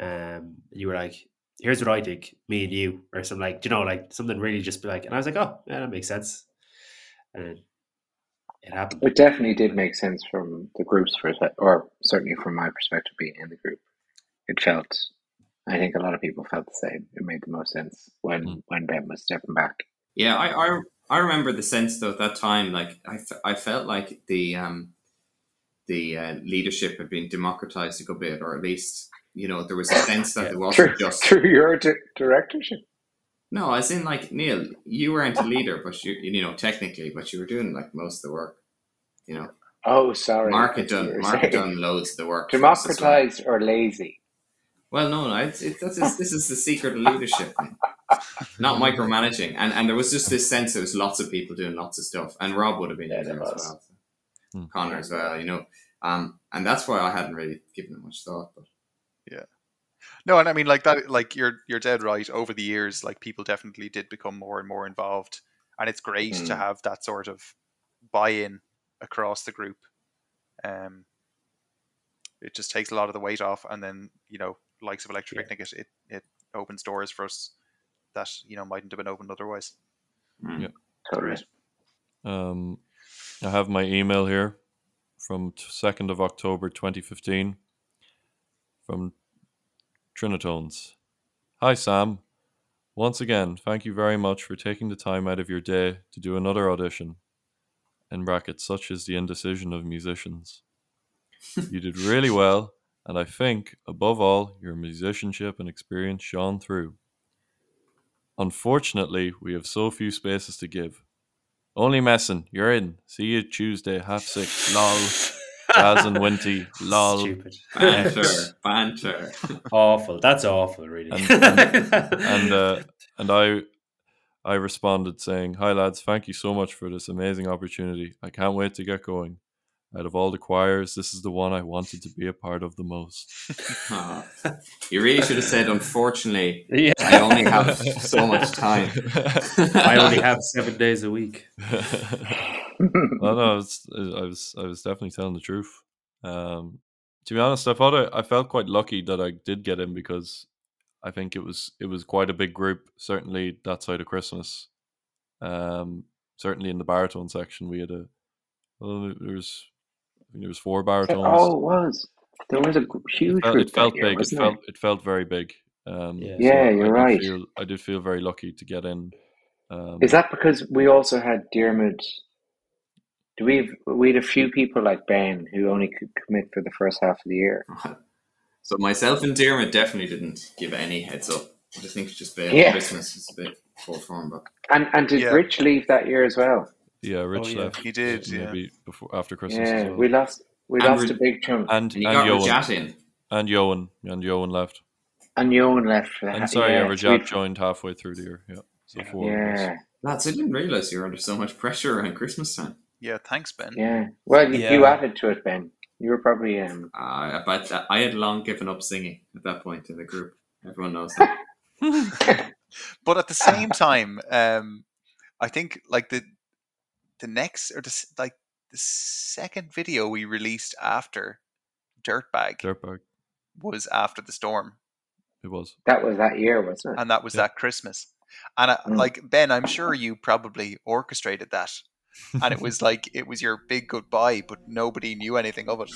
Um, you were like, "Here's what I think, me and you," or something like, you know, like something really just be like, and I was like, "Oh, yeah, that makes sense." And it happened. It definitely did make sense from the group's perspective, or certainly from my perspective, being in the group. It felt, I think a lot of people felt the same. It made the most sense when Mm. when Ben was stepping back. Yeah, I, I I remember the sense though at that time, like I, I felt like the um the uh, leadership had been democratized a good bit, or at least you know there was a sense that it wasn't Through, just through your di- directorship. No, as in like Neil, you weren't a leader, but you you know technically, but you were doing like most of the work. You know, Oh, sorry. Mark had that's what done you Mark had done loads of the work. for us as well. Democratized or lazy? Well, no, no, it's, it, that's this is the secret of leadership, not micromanaging. And and there was just this sense there was lots of people doing lots of stuff, and Rob would have been Yeah, there there as was. well, Hmm. Connor as well, you know. Um, and that's why I hadn't really given it much thought. But No, and I mean like that. Like you're you're dead right. Over the years, like people definitely did become more and more involved, and it's great to Mm. have that sort of buy-in across the group. Um, it just takes a lot of the weight off, and then you know, likes of Electric Yeah. Picnic, it, it it opens doors for us that you know mightn't have been opened otherwise. mm. Yeah. Totally. Um, I have my email here from 2nd of October 2015 from Trinitones. Hi, Sam. Once again, thank you very much for taking the time out of your day to do another audition. In brackets, such is the indecision of musicians. you did really well, and I think, above all, your musicianship and experience shone through. Unfortunately, we have so few spaces to give. Only messing. You're in. See you Tuesday, half six. Lol. Jazz and Winty. Lol. Stupid. banter, banter. awful. That's awful, really. And- And uh, and I I responded saying, "Hi lads, thank you so much for this amazing opportunity. I can't wait to get going. Out of all the choirs, this is the one I wanted to be a part of the most." Aw. you really should have said, unfortunately, yeah. I only have so much time. I only have seven days a week. Well, no, it's, I was I was definitely telling the truth. Um, to be honest, I thought I, I felt quite lucky that I did get in because I think it was it was quite a big group. Certainly that side of Christmas. Um, certainly in the baritone section, we had a well, there was I think there was four baritones. Oh, it was. There was a huge it felt, group it felt year, big. It felt it felt very big. Um, Yeah. Yeah, I you're did right. Feel, I did feel very lucky to get in. Um, Is that because we also had Dermot? Do we have, we had a few people like Ben who only could commit for the first half of the year? So myself and Dermot definitely didn't give any heads up. I just think it's just been Yeah. Christmas is a bit full form, but And and did Yeah. Rich leave that year as well? yeah, oh, Rich yeah. left. He did, yeah. before after Christmas. as Yeah, well. we lost we And lost Ri- a big chunk. and and and Johan and Johan and Johan left. And Johan left for that. And sorry, yeah, yeah, Rajat joined halfway through the year. Yeah, so Yeah. four. of. Yeah, Lads, I didn't realise you were under so much pressure around Christmas time. Yeah, thanks, Ben. yeah. Well, you, you added to it, Ben. You were probably um. Uh, but I had long given up singing at that point in the group. Everyone knows that. But at the same time, um, I think like the the next or the like the second video we released after Dirtbag Dirtbag. was after the storm, It was. That was that year, wasn't it? and that was Yeah. that Christmas. And I, Mm. like Ben, I'm sure you probably orchestrated that, and it was like it was your big goodbye, but nobody knew anything of it.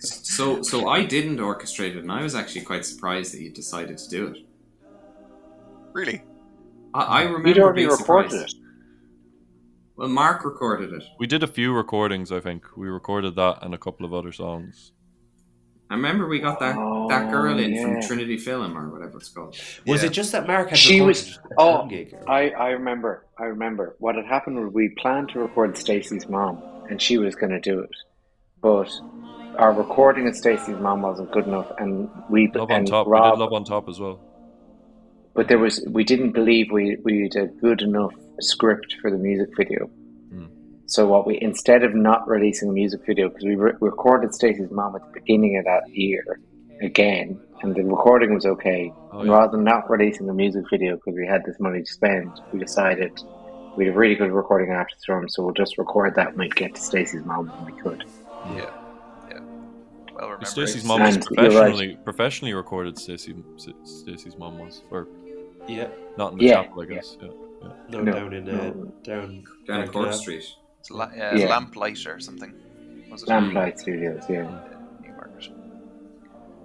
So, so I didn't orchestrate it, and I was actually quite surprised that you decided to do it. really? I, I remember You'd already being recorded surprised. it. Well, Mark recorded it. We did a few recordings. I think we recorded that and a couple of other songs. I remember we got that that oh, girl Oh, in from. Trinity Film or whatever it's called. Was Yeah. it just that Mark had She was- oh, gig? I, I remember. I remember. What had happened was we planned to record Stacy's mom, and she was going to do it, but our recording of Stacy's mom wasn't good enough, and we Love on and top. Rob, we did love on top as well. but there was we didn't believe we we had a good enough script for the music video. So what we instead of not releasing a music video because we re- recorded Stacy's mom at the beginning of that year again, and the recording was okay. Oh, and yeah. rather than not releasing a music video because we had this money to spend, we decided we had a really good recording after the storm, so we'll just record that and we'd get to Stacy's mom when we could. Yeah, yeah. Well remembered. Stacy's mom was And you're right. professionally professionally recorded. Stacy Stacy's mom was, or yeah, not in the Yeah, chapel, I guess. Yeah. no, No, down in uh, no. down Down Grand Court Street. It's la- uh, Yeah. Lamplight or something. Was it? Lamplight Studios, yeah. Newmarket.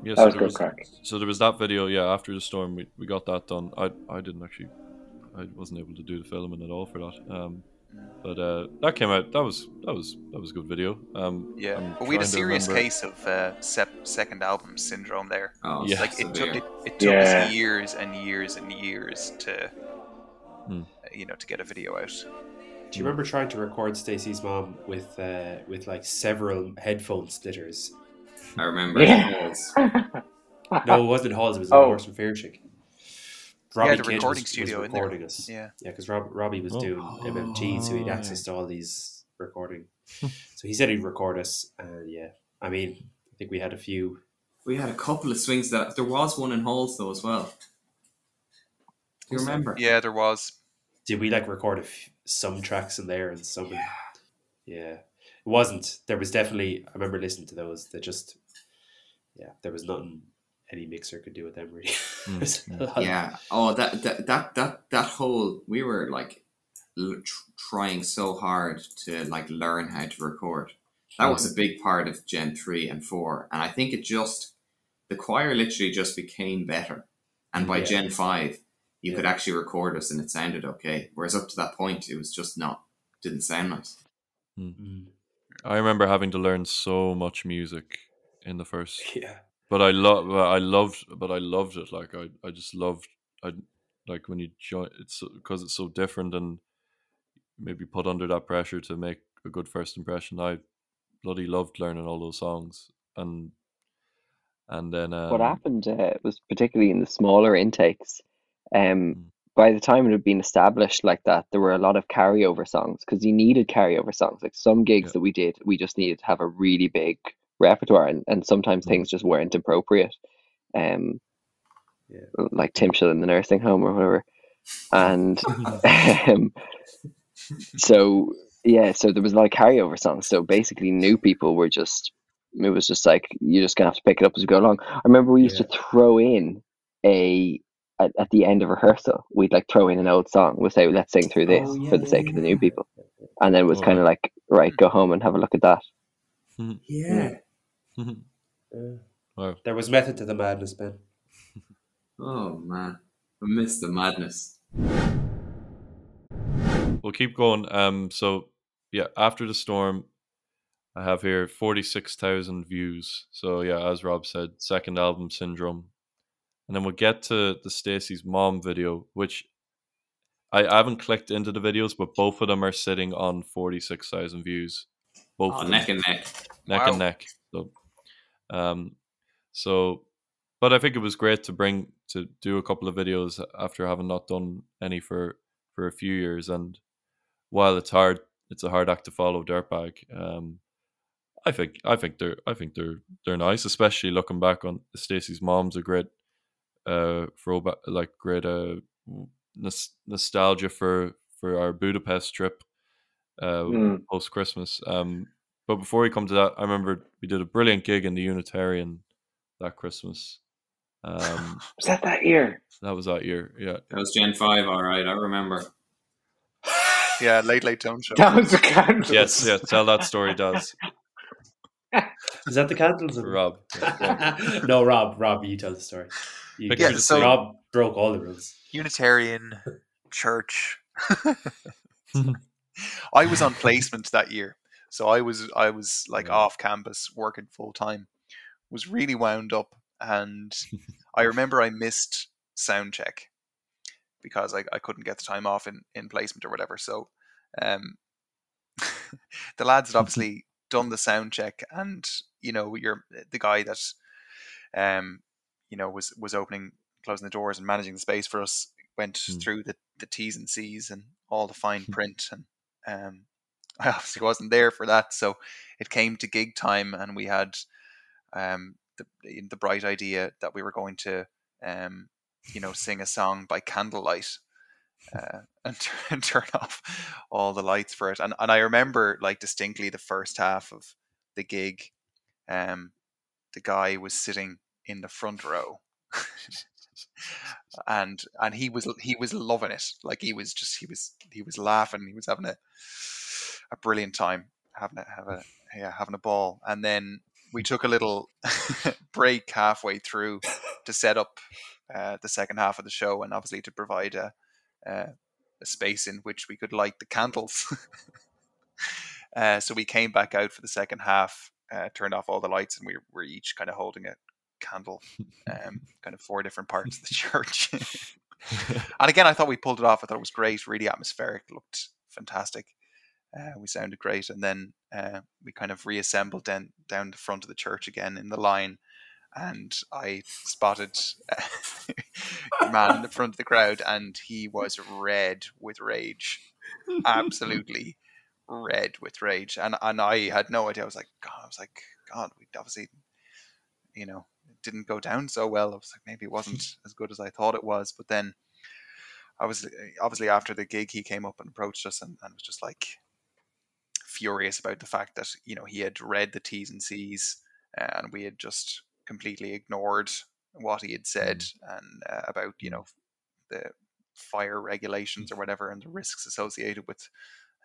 Yeah, That so was there good was, crack. so there was that video. Yeah, after the storm, we, we got that done. I I didn't actually, I wasn't able to do the filming at all for that. Um, but uh, that came out. That was that was that was a good video. Um, Yeah, I'm but we had a serious case of uh, sep- second album syndrome there. Oh, Yeah. Like it took it, it took Yeah. us years and years and years to, Hmm. uh, you know, to get a video out. Do you remember trying to record Stacy's mom with uh, with like several headphone splitters? I remember. Yeah. No, it wasn't Halls. It was in Oh. Horse and Fairchick. Yeah, Robbie the Kidd recording was, studio was in there. recording us. Yeah. yeah, because Rob, Robbie was Oh. doing MMT, so he'd Oh, access to all these recording. so he said he'd record us, and yeah, I mean, I think we had a few. We had a couple of swings that there was one in Halls though as well. Do you remember? Yeah, there was. Did we like record a f- some tracks in there and some? Yeah, it wasn't. There was definitely. I remember listening to those. That just, yeah, there was nothing any mixer could do with them really. Mm, There's a mm. lot of- Yeah. Oh, that that that that that whole we were like l- trying so hard to like learn how to record. That was a big part of Gen three and four, and I think it just the choir literally just became better. And by Yeah. Gen five, you Yeah. could actually record us, and it sounded okay. Whereas up to that point, it was just not didn't sound nice. Mm. I remember having to learn so much music in the first Yeah. but I love, I loved, but I loved it. Like I, I just loved, I like when you join. It's because it's so different and maybe put under that pressure to make a good first impression. I bloody loved learning all those songs and and then um, what happened uh, was particularly in the smaller intakes. Um, Mm. by the time it had been established like that, there were a lot of carryover songs because you needed carryover songs. Like some gigs Yeah. that we did, we just needed to have a really big repertoire, and, and sometimes Mm. things just weren't appropriate. Um, Yeah. like Tim Chill in the nursing home or whatever, and um, so yeah, so there was a lot of carryover songs. So basically, new people were just it was just like you're just gonna have to pick it up as you go along. I remember we used to throw in a at, at the end of rehearsal, we'd like throw in an old song. We'll say, "Let's sing through this Oh, yeah, for the yeah, sake of the new people," and then it was Oh, kind of like, "Right, go home and have a look at that." Yeah. Yeah. wow. There was method to the madness, Ben. Oh man, I missed the madness. We'll keep going. Um, so yeah, after the storm, I have here forty six thousand views. So yeah, as Rob said, second album syndrome, and then we'll get to the Stacy's mom video, which I, I haven't clicked into the videos, but both of them are sitting on forty six thousand views. Both Oh, neck and neck. neck Wow. and neck. So, um, so, but I think it was great to bring to do a couple of videos after having not done any for for a few years. And while it's hard, it's a hard act to follow. Dirtbag. Um, I think I think they're I think they're they're nice, especially looking back on Stacy's mom's a great uh throwback, like great uh nos- nostalgia for for our Budapest trip uh Mm. post Christmas. Um, but before we come to that, I remember we did a brilliant gig in the Unitarian that Christmas. Um, Was that that year? that was that year, yeah. That was Gen five, all right. I remember. Yeah, late late tone show. That was the candles. Yes, yeah. Tell that story, does. Is that the candles? Rob. Yeah, go on. no, Rob. Rob, you tell the story. You, Yeah, your so- Rob broke all the rules. Unitarian church. I was on placement that year, so I was I was like Yeah. off campus working full time. Was really wound up, and I remember I missed sound check because I, I couldn't get the time off in, in placement or whatever. So, um, the lads had obviously done the sound check, and you know, you're the guy that, um, you know, was was opening, closing the doors, and managing the space for us. Went Mm. through the the T's and C's and all the fine print, and um, I obviously wasn't there for that. So it came to gig time, and we had um the the bright idea that we were going to um you know sing a song by candlelight uh, and, turn, and turn off all the lights for it. And and I remember like distinctly the first half of the gig, um, the guy was sitting in the front row. and and he was he was loving it like he was just he was he was laughing he was having a a brilliant time having a have a yeah having a ball, and then we took a little break halfway through to set up uh, the second half of the show, and obviously to provide a, uh, a space in which we could light the candles. uh, so we came back out for the second half, uh, turned off all the lights, and we were each kind of holding a candle, um, kind of four different parts of the church. and again, I thought we pulled it off. I thought it was great, really atmospheric, looked fantastic. Uh, we sounded great, and then uh, we kind of reassembled down down the front of the church again in the line, and I spotted a man in the front of the crowd, and he was red with rage, absolutely red with rage, and and I had no idea. I was like, God, I was like, God, we obviously, you know, didn't go down so well. I was like, maybe it wasn't as good as I thought it was, but then. I was obviously after the gig, he came up and approached us and, and was just like, furious about the fact that you know he had read the T's and C's and we had just completely ignored what he had said Mm. and uh, about you know the fire regulations or whatever and the risks associated with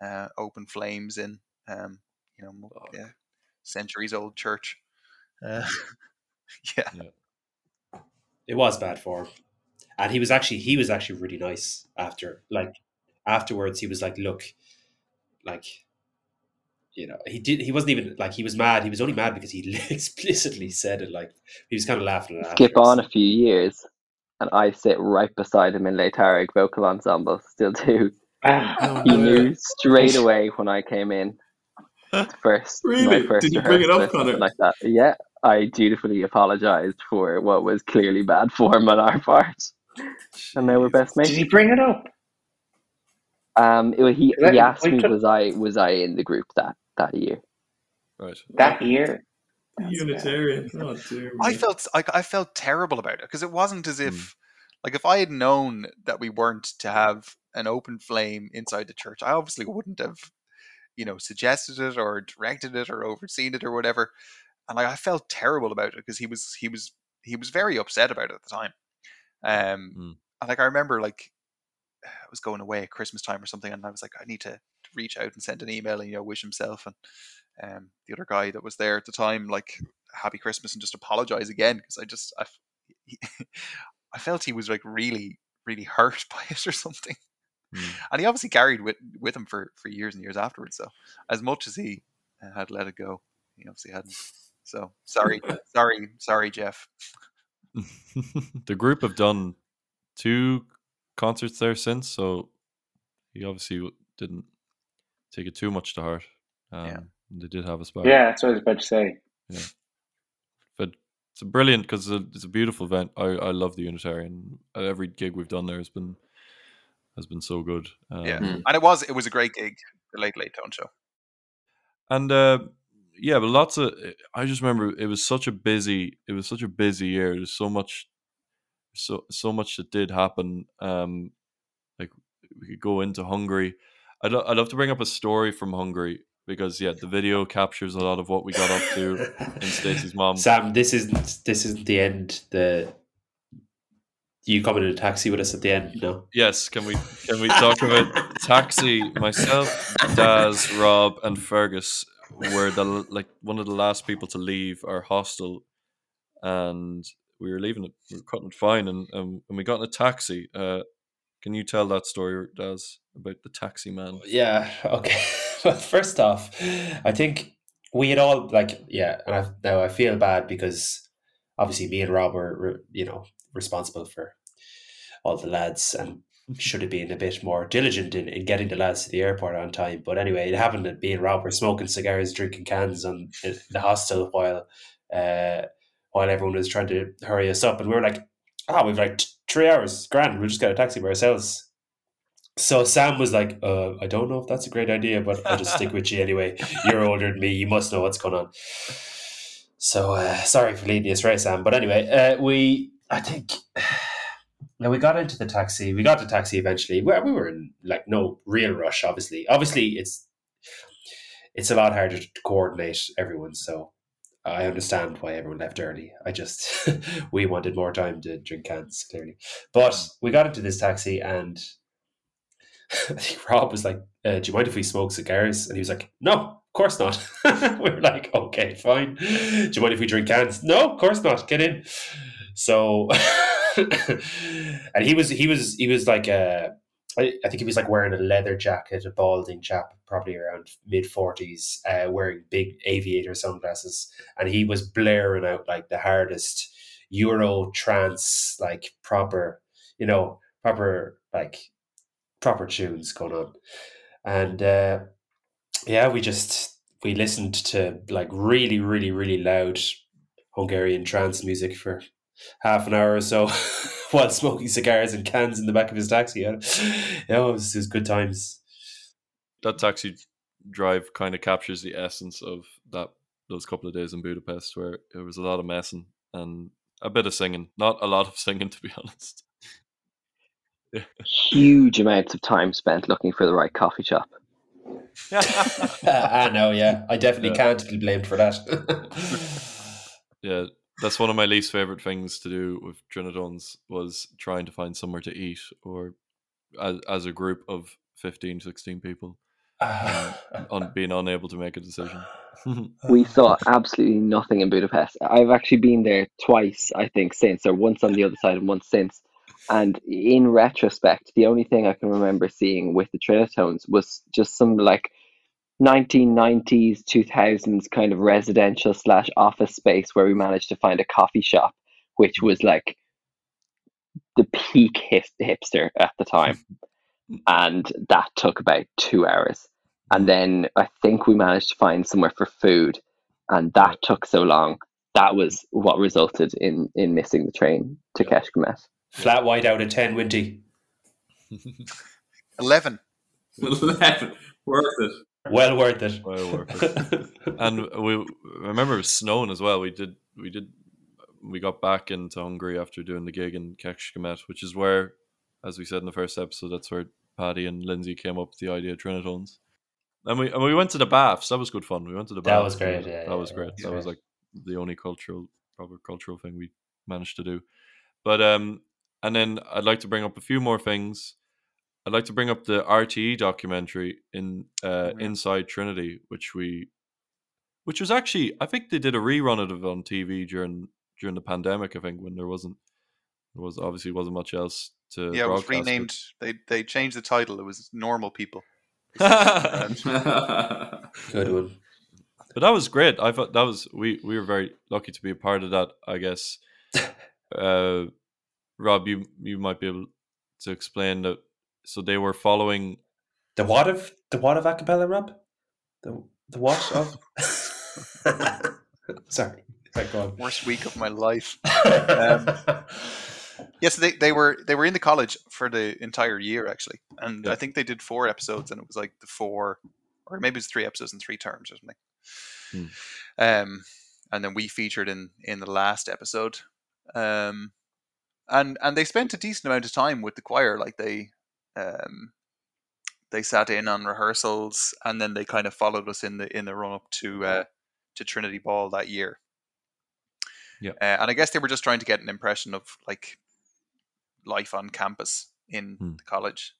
uh, open flames in um, you know yeah, centuries old church. Uh, yeah, It was bad for him, and he was actually he was actually really nice after. Like afterwards, he was like, "Look, like." You know, he did. He wasn't even like he was mad. He was only mad because he explicitly said it. Like he was kind of laughing at. Skip on a few years, and I sit right beside him in Laetare vocal ensemble. Still do. Ah, He knew straight away when I came in. First, Really? first Did you bring it up, Connor? Like that. Yeah, I dutifully apologized for what was clearly bad form on our part, and now we're best mates. did he bring it up? Um, it- he he asked me was I was I in the group that that year. Right. That year? Unitarian. Oh dear. I felt I, I felt terrible about it because it wasn't as Mm. if like if I had known that we weren't to have an open flame inside the church, I obviously wouldn't have you know suggested it or directed it or overseen it or whatever. And like I felt terrible about it because he was he was he was very upset about it at the time. Um, Mm. and like I remember like I was going away at Christmas time or something, and I was like, I need to reach out and send an email and you know wish himself and um, the other guy that was there at the time like happy Christmas and just apologize again because I just I, he- I felt he was like really really hurt by it or something, Mm. and he obviously carried with with him for for years and years afterwards. So as much as he uh, had let it go, he obviously hadn't. So sorry, sorry, sorry, Jeff. the group have done two concerts there since, so he obviously didn't take it too much to heart. Um, Yeah. They did have a back. Yeah, that's what I was about to say. Yeah. but it's a brilliant because it's, a- it's a beautiful event. I, I love the Unitarian. Uh, Every gig we've done there has been has been so good. Um, Yeah, Mm. and it was it was a great gig, the Late Late Tone Show. and uh, yeah, but lots of. I just remember it was such a busy. It was such a busy year. There's so much, so so much that did happen. Um, like we could go into Hungary. I'd I'd love to bring up a story from Hungary because yeah, the video captures a lot of what we got up to in Stacy's mom. Sam, this is this isn't the end. The you come in a taxi with us at the end. No, Yes, can we can we talk about taxi? Myself, Daz, Rob, and Fergus were the like one of the last people to leave our hostel, and we were leaving it. We were cutting it fine, and um, and we got in a taxi. Uh, can you tell that story, Daz, about the taxi man? Yeah. Okay. well, first off, I think we had all like yeah, and I, now I feel bad because obviously me and Rob were, were you know responsible for all the lads and should have been a bit more diligent in, in getting the lads to the airport on time. But anyway, it happened that me and Rob were smoking cigars, drinking cans on the hostel while uh, while everyone was trying to hurry us up, and we were like, "Ah, we've like three hours, grand. We'll just get a taxi by ourselves." So Sam was like, uh, I don't know if that's a great idea, but I'll just stick with you anyway. You're older than me. You must know what's going on. So uh, sorry for leading you astray, Sam. But anyway, uh, we, I think, now we got into the taxi. We got the taxi eventually. We, we were in like no real rush, obviously. Obviously, it's it's a lot harder to coordinate everyone. So I understand why everyone left early. I just we wanted more time to drink cans, clearly. But we got into this taxi and I think Rob was like, uh, "Do you mind if we smoke cigars?" And he was like, "No, of course not." we are like, "Okay, fine." Do you mind if we drink cans? No, of course not. Get in. So, and he was he was he was like a. I I think he was like wearing a leather jacket, a balding chap, probably around mid forties, uh, wearing big aviator sunglasses, and he was blaring out like the hardest Euro trance, like proper, you know, proper like proper tunes going on, and uh, yeah, we just we listened to like really, really, really loud Hungarian trance music for half an hour or so while smoking cigars and cans in the back of his taxi. Yeah, yeah it, was, it was good times. That taxi drive kind of captures the essence of that those couple of days in Budapest, where it was a lot of messing and a bit of singing. Not a lot of singing, to be honest. Huge amounts of time spent looking for the right coffee shop. I know, yeah. I definitely Yeah. can't be blamed for that. Yeah, that's one of my least favorite things to do with Trinitones was trying to find somewhere to eat or as, as a group of 15, 16 people on being unable to make a decision. We saw absolutely nothing in Budapest. I've actually been there twice, I think, since, or once on the other side and once since. And in retrospect, the only thing I can remember seeing with the Trinitones was just some like 1990s, 2000s kind of residential slash office space where we managed to find a coffee shop, which mm. was like the peak hip- hipster at the time. And that took about two hours. And mm. then I think we managed to find somewhere for food, and that took so long. That was what resulted in in missing the train to Kecskemét. Flat white out of 10, Winty. 11. Worth it. Well worth it. Well worth it. and we remember it was snowing as well. We did we did we got back into Hungary after doing the gig in Kecskemét, which is where, as we said in the first episode, that's where Paddy and Lindsay came up with the idea of Trinitones. And we and we went to the baths. That was good fun. We went to the baths. That was great, yeah, that yeah, was great. it was that was like the only cultural, proper cultural thing we managed to do. But um, and then I'd like to bring up a few more things. I'd like to bring up the RTE documentary in uh, Inside Trinity, which we, which was actually I think they did a rerun of it on TV during during the pandemic. I think when there wasn't there was obviously wasn't much else to Yeah, it was broadcast it. renamed. They they changed the title. It was Normal People. Good one. But that was great. I thought that was we we were very lucky to be a part of that. I guess. uh, Rob, you you might be able to explain that. So they were following. The what of the what of acapella, Rob? The the what of? Sorry, Sorry, go on. Worst week of my life. Um, yes, they, they were they were in the college for the entire year actually, and Yeah. I think they did four episodes, and it was like the four, or maybe it was three episodes in three terms or something. Hmm. Um, and then we featured in in the last episode, um, and and they spent a decent amount of time with the choir. Like they, um, they sat in on rehearsals, and then they kind of followed us in the in the run up to uh, to Trinity Ball that year. Yeah. Uh, and I guess they were just trying to get an impression of like life on campus in Hmm. the college,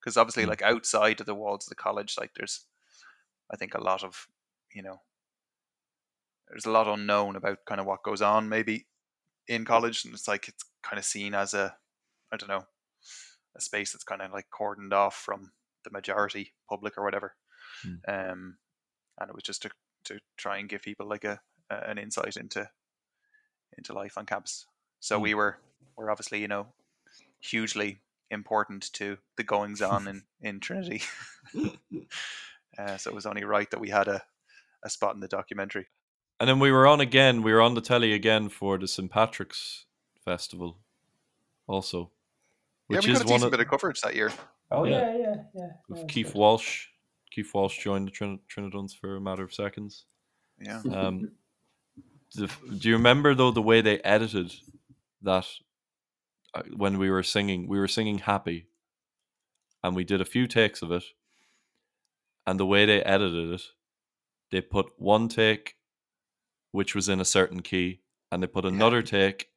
because obviously, Hmm. like outside of the walls of the college, like there's, I think, a lot of, you know, there's a lot unknown about kind of what goes on maybe in college, and it's like it's kind of seen as a, I don't know, a space that's kind of like cordoned off from the majority public or whatever. Hmm. Um, and it was just to to try and give people like a, a an insight into into life on campus. So Mm. we were were obviously you know hugely important to the goings on in in Trinity. uh, so it was only right that we had a a spot in the documentary. And then we were on again. We were on the telly again for the St Patrick's Festival, also, which yeah, we is got a one decent of bit of coverage that year. Oh Yeah. yeah, yeah, yeah. with yeah, Keith good. Walsh. Keith Walsh joined the Trin- Trinitones for a matter of seconds. Yeah. Um, the, do you remember though the way they edited that uh, when we were singing? We were singing "Happy," and we did a few takes of it. And the way they edited it, they put one take, which was in a certain key, and they put another take,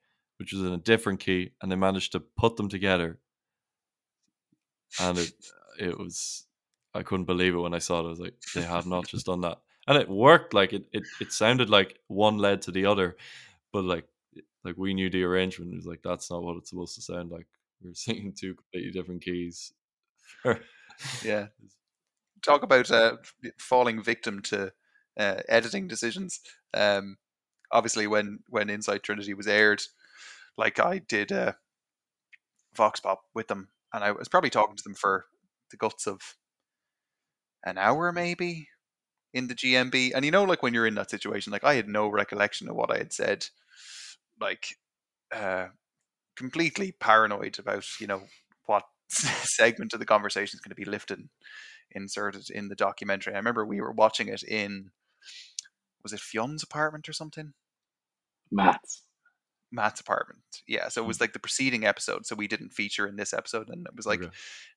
which was in a different key, and they managed to put them together. And it, it was I couldn't believe it when I saw it. I was like, they have not just done that, and it worked. Like it, it, it sounded like one led to the other, but like, like we knew the arrangement. It was like that's not what it's supposed to sound like. We were singing two completely different keys. Yeah. Talk about uh, falling victim to uh, editing decisions. Um, obviously, when when Inside Trinity was aired, like I did uh, Vox Pop with them, and I was probably talking to them for the guts of an hour, maybe in the GMB. And you know, like when you're in that situation, like I had no recollection of what I had said, like uh, completely paranoid about you know what segment of the conversation is going to be lifted inserted in the documentary. I remember we were watching it in was it Fion's apartment or something? Maths. Matt's apartment. Yeah, so it was like the preceding episode, so we didn't feature in this episode, and it was like Okay.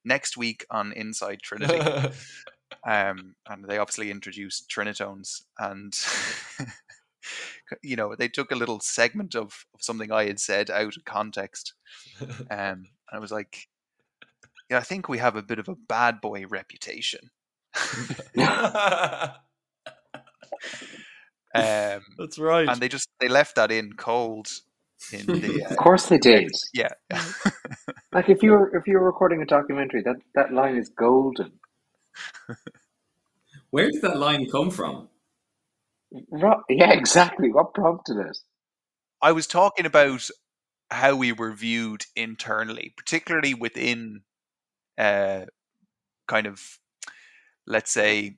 next week on Inside Trinity. um, and they obviously introduced trinitones, and you know they took a little segment of, of something I had said out of context, um, and I was like, "Yeah, I think we have a bit of a bad boy reputation." um, That's right. and they just they left that in cold in the Of uh, course they did. yeah Like if you're if you're recording a documentary, that that line is golden. Where did that line come from? Ro- yeah, exactly. What prompted it? I was talking about how we were viewed internally, particularly within uh, kind of, let's say,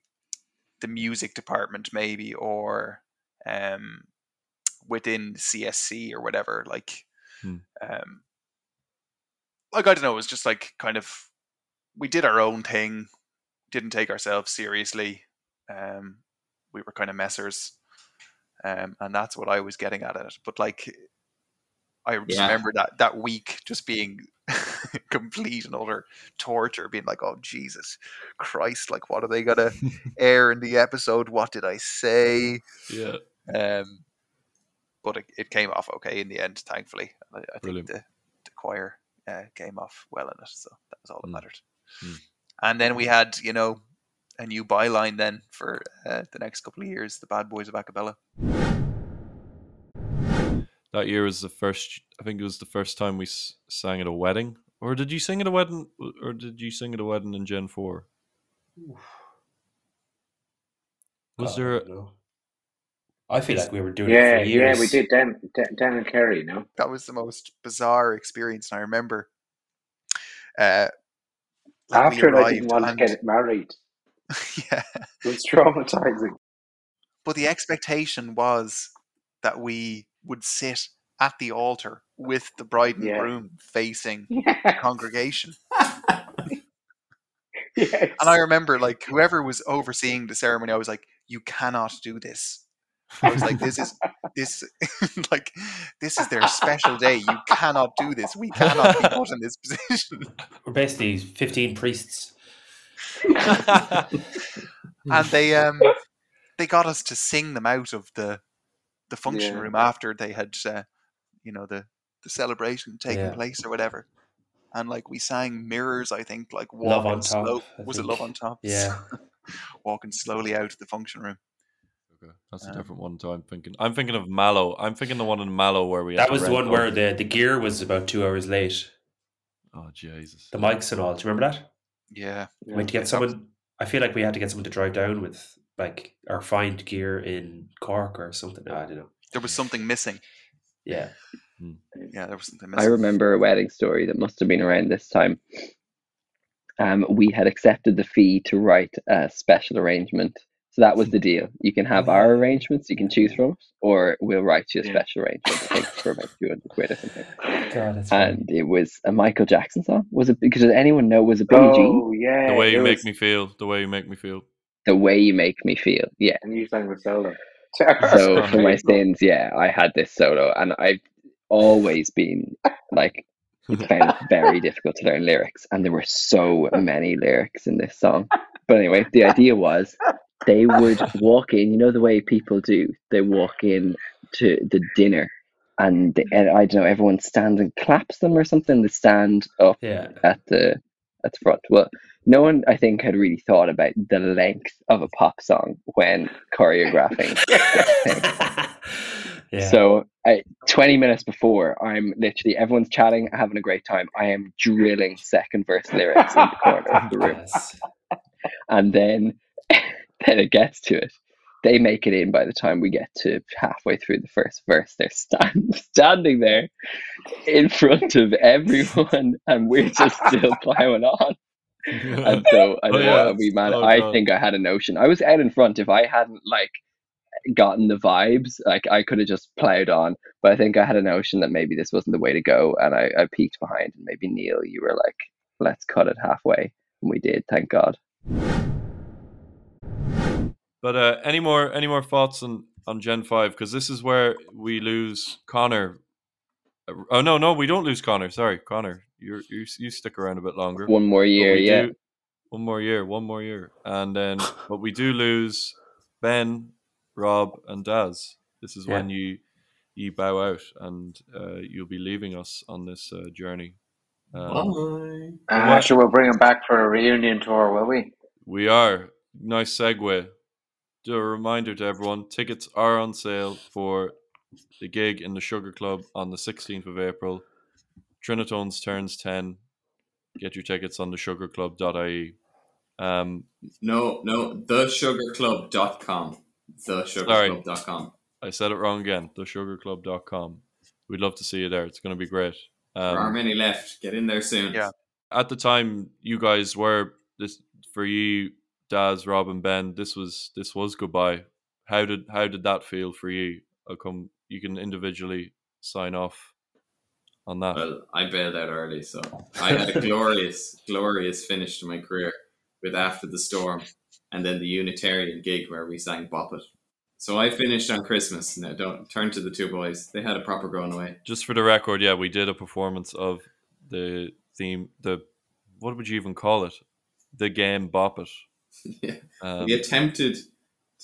the music department, maybe, or um, within CSC or whatever. Like, Hmm. um, like I don't know, it was just like kind of we did our own thing, didn't take ourselves seriously. Um, we were kind of messers, um, and that's what I was getting at it. But like, I just Yeah. remember that that week just being complete and utter torture, being like, "Oh Jesus Christ! Like, what are they gonna air in the episode? What did I say?" yeah. Um, but it, it came off okay in the end, thankfully. I, I think Brilliant. the, the choir uh, came off well in it, so that was all that Mm. mattered. Mm. And then we had, you know, a new byline then for uh, the next couple of years, the Bad Boys of Acapella. That year was the first. I think it was the first time we sang at a wedding. Or did you sing at a wedding? Or did you sing at a wedding in Gen Four? Was God, there? I A, don't know. I feel like we were doing it Yeah, for years. yeah, we did. Dan, Dan, Dan and Kerry, no? That was the most bizarre experience. And I remember uh, After it, I didn't want and- to get married. yeah, It was traumatizing. but the expectation was that we would sit at the altar with the bride and Yeah. groom facing the congregation. yes. And I remember, like, whoever was overseeing the ceremony, I was like, "You cannot do this." I was like, "This is this, like, this is their special day. You cannot do this. We cannot be put in this position." We're basically 15 priests. And they um, they got us to sing them out of the the function Yeah. room after they had, uh, you know, the the celebration taking Yeah. place or whatever. And like we sang mirrors, I think, like Love walking on Top, slow. I Was it love on top? Yeah. walking slowly out of the function room. Okay, that's a Um, different one. So I'm thinking. I'm thinking of Mallow. I'm thinking the one in Mallow where we. That was the one where the, the gear was about two hours late. Oh Jesus! The mics and all. Do you remember that? Yeah. We had to get someone. I feel like we had to get someone to drive down with like or find gear in Cork or something. No, I don't know. There was something missing. Yeah. Yeah, there was something missing. I remember a wedding story that must have been around this time. Um, we had accepted the fee to write a special arrangement. So that was the deal. You can have our mm-hmm. arrangements, you can choose from, or we'll write you a Yeah. special arrangement, I for about 200 quid or something. God, that's And it was a Michael Jackson song. Was it, because anyone know, was it Billie Jean? Oh, yeah. The way you make was- me feel. The way you make me feel. The Way You Make Me Feel. Yeah. And you sang the solo. So for my sins, yeah, I had this solo, and I've always been like, found very difficult to learn lyrics, and there were so many lyrics in this song. But anyway, the idea was they would walk in. You know the way people do. They walk in to the dinner, and, they, and I don't know. Everyone stands and claps them or something. They stand up Yeah. at the at the front. Well, no one I think had really thought about the length of a pop song when choreographing. yeah. So, I, 20 minutes before, I'm literally everyone's chatting, having a great time. I am drilling second verse lyrics in the corner of the room, Yes. and then then it gets to it. They make it in by the time we get to halfway through the first verse. They're stand, standing there in front of everyone, and we're just still plowing on. And so I Oh, know yeah. we man. Oh, I God. think I had a notion. I was out in front. If I hadn't like gotten the vibes, like I could have just plowed on. But I think I had a notion that maybe this wasn't the way to go, and I, I peeked behind. And maybe Neil, you were like, "Let's cut it halfway," and we did. Thank God. But uh, any more any more thoughts on on Gen Five? Because this is where we lose Connor. Uh, Oh no, no, we don't lose Connor. Sorry, Connor, you you you stick around a bit longer. One more year, yeah. do- one more year, one more year, and then but we do lose Ben, Rob, and Daz. This is when you you bow out, and uh, you'll be leaving us on this uh, journey. Um, Bye. Uh, sure, we'll bring him back for a reunion tour, will we? We are. Nice segue. Do a reminder to everyone tickets are on sale for the gig in the Sugar Club on the 16th of April. Trinitones turns 10. Get your tickets on the sugarclub.ie. Um, No, no, thesugarclub.com. Thesugarclub.com. I said it wrong again. The Thesugarclub.com. We'd love to see you there. It's going to be great. Um, there aren't many left. Get in there soon. Yeah. at the time you guys were this for you Daz, Rob and Ben, this was this was goodbye. How did how did that feel for you? I'll come you can individually sign off on that. Well, I bailed out early, so I had a glorious, glorious finish to my career with After the Storm and then the Unitarian gig where we sang Bop It. So I finished on Christmas. Now, don't turn to the two boys. They had a proper going away. Just for the record, yeah, we did a performance of the theme the what would you even call it? The game Bop It. Yeah. Um, we attempted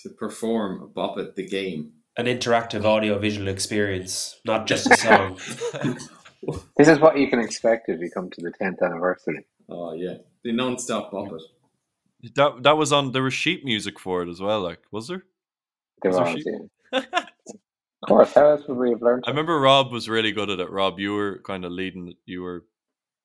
to perform Bop It the game. An interactive audio visual experience, not just a song. This is what you can expect if you come to the 10th anniversary. Oh, yeah. The non stop Bop It. that that was on there was sheet music for it as well, like was there? There Was was, sheep? yeah. Of course, how else would we have learned? I remember Rob was really good at it. Rob, you were kind of leading. You were,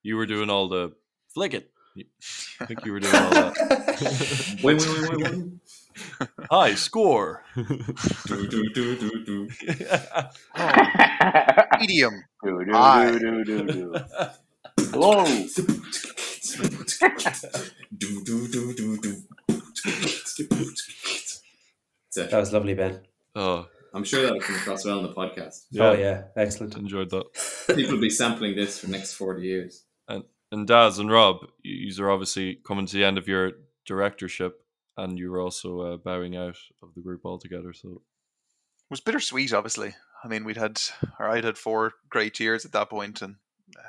you were doing all the flick it. I think you were doing all that. Wait, wait, wait, wait, wait. High score. do, do, do, do, do. Medium. do, do, Aye. do, do, do, do. Whoa! do, do, do, do, do. That was lovely, Ben. oh, I'm sure that'll come across well on the podcast. Oh yeah, excellent. enjoyed that. People will be sampling this for the next 40 years. And Daz and Rob, you are obviously coming to the end of your directorship, and you were also uh, bowing out of the group altogether. So It was bittersweet, obviously. I mean, we'd had, or I'd had four great years at that point, and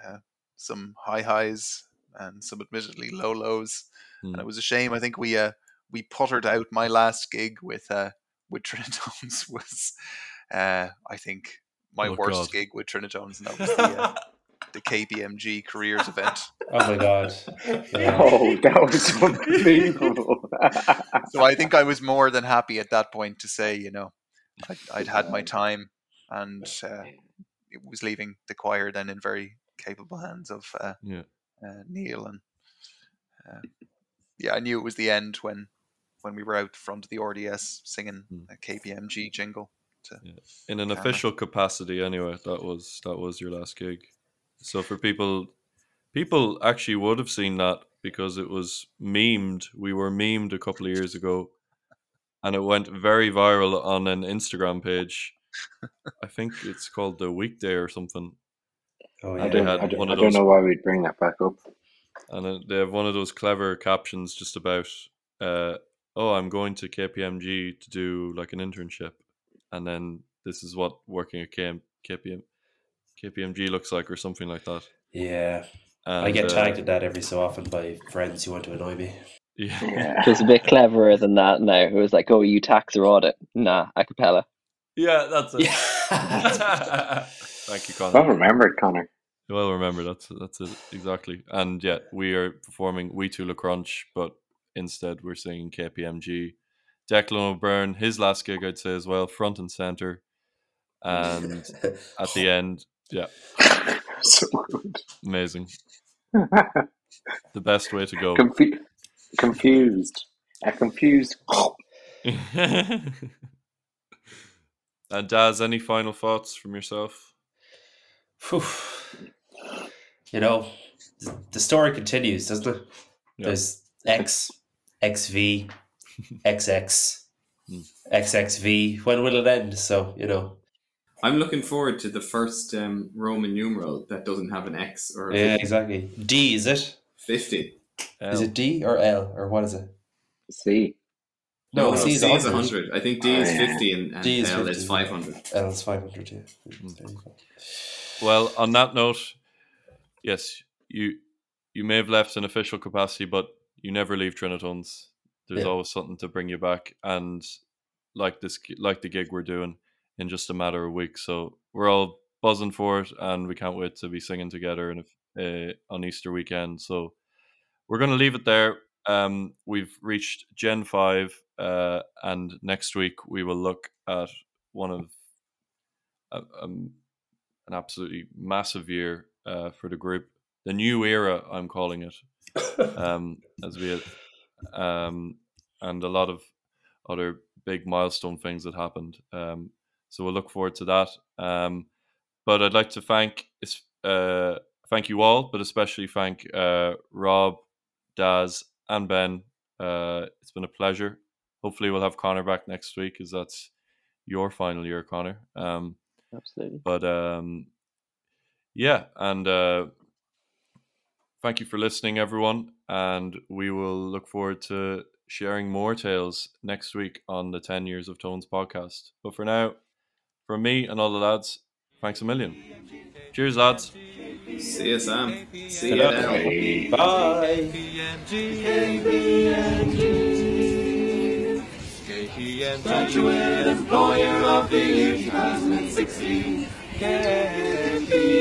uh, some high highs and some admittedly low lows. Hmm. And it was a shame. I think we uh, we puttered out my last gig with uh, with Trinitones was, uh, I think, my Oh, worst God. gig with Trinitones, and that was the, uh, the KPMG careers event. Oh my god. Yeah. Oh, that was unbelievable. So I think I was more than happy at that point to say, you know, I'd, I'd had my time, and uh, it was leaving the choir then in very capable hands of uh, yeah, uh, Neil and uh, yeah, I knew it was the end when when we were out front of the RDS singing Hmm. a KPMG jingle. in an Camera. official capacity, anyway. That was that was your last gig. So for people, people actually would have seen that because it was memed. We were memed a couple of years ago, and it went very viral on an Instagram page. I think it's called the Weekday or something. Oh I yeah. don't, had I don't, one I don't those- know why we'd bring that back up. and uh, they have one of those clever captions just about uh, oh i'm going to kpmg to do like an internship and then this is what working at KM, kpm kpmg looks like or something like that Yeah. and, I get uh, tagged at that every so often by friends who want to annoy me. yeah Yeah. Just a bit cleverer than that now. It was like, oh, you tax or audit? Nah, a cappella. yeah that's it Yeah. thank you Connor. Well Colin. remembered, Connor. Well, remember that's that's it exactly. And yeah, we are performing We Two La Crunch, but instead we're singing KPMG. Declan O'Byrne, his last gig, I'd say as well, front and center. And at the end, yeah, so good. amazing. The best way to go. Confu- confused. A confused. and Daz, any final thoughts from yourself? Phew. You know, the story continues, doesn't it? Yeah. There's X, XV, XX. XXV. When will it end? So, you know, I'm looking forward to the first um, Roman numeral that doesn't have an X or a yeah, exactly. D, is it? 50. Is it D or L or what is it? C. No, no, C is 100. 100. I think D is Oh, yeah. 50 and, and D is L 50, is yeah. 500. L is 500, yeah. There. Well, on that note, yes, you you may have left an official capacity, but you never leave Trinitones. There's Yeah. always something to bring you back, and like this, like the gig we're doing in just a matter of weeks. So we're all buzzing for it, and we can't wait to be singing together and uh, on Easter weekend. So we're going to leave it there. Um, we've reached Gen Five, uh, and next week we will look at one of um, an absolutely massive year uh, for the group. The new era, I'm calling it, um, as we um, and a lot of other big milestone things that happened. Um, so we'll look forward to that. Um, but I'd like to thank uh, thank you all, but especially thank uh, Rob, Daz, and Ben. Uh, it's been a pleasure. Hopefully, we'll have Connor back next week, because that's your final year, Connor. Um, Absolutely. but um, yeah, and uh, thank you for listening, everyone. And we will look forward to sharing more tales next week on the 10 Years of Tones podcast. But for now, from me and all the lads, thanks a million. Cheers, lads. See you, Sam. See you. Bye. Graduate Employer of the Year 2016. KPMG.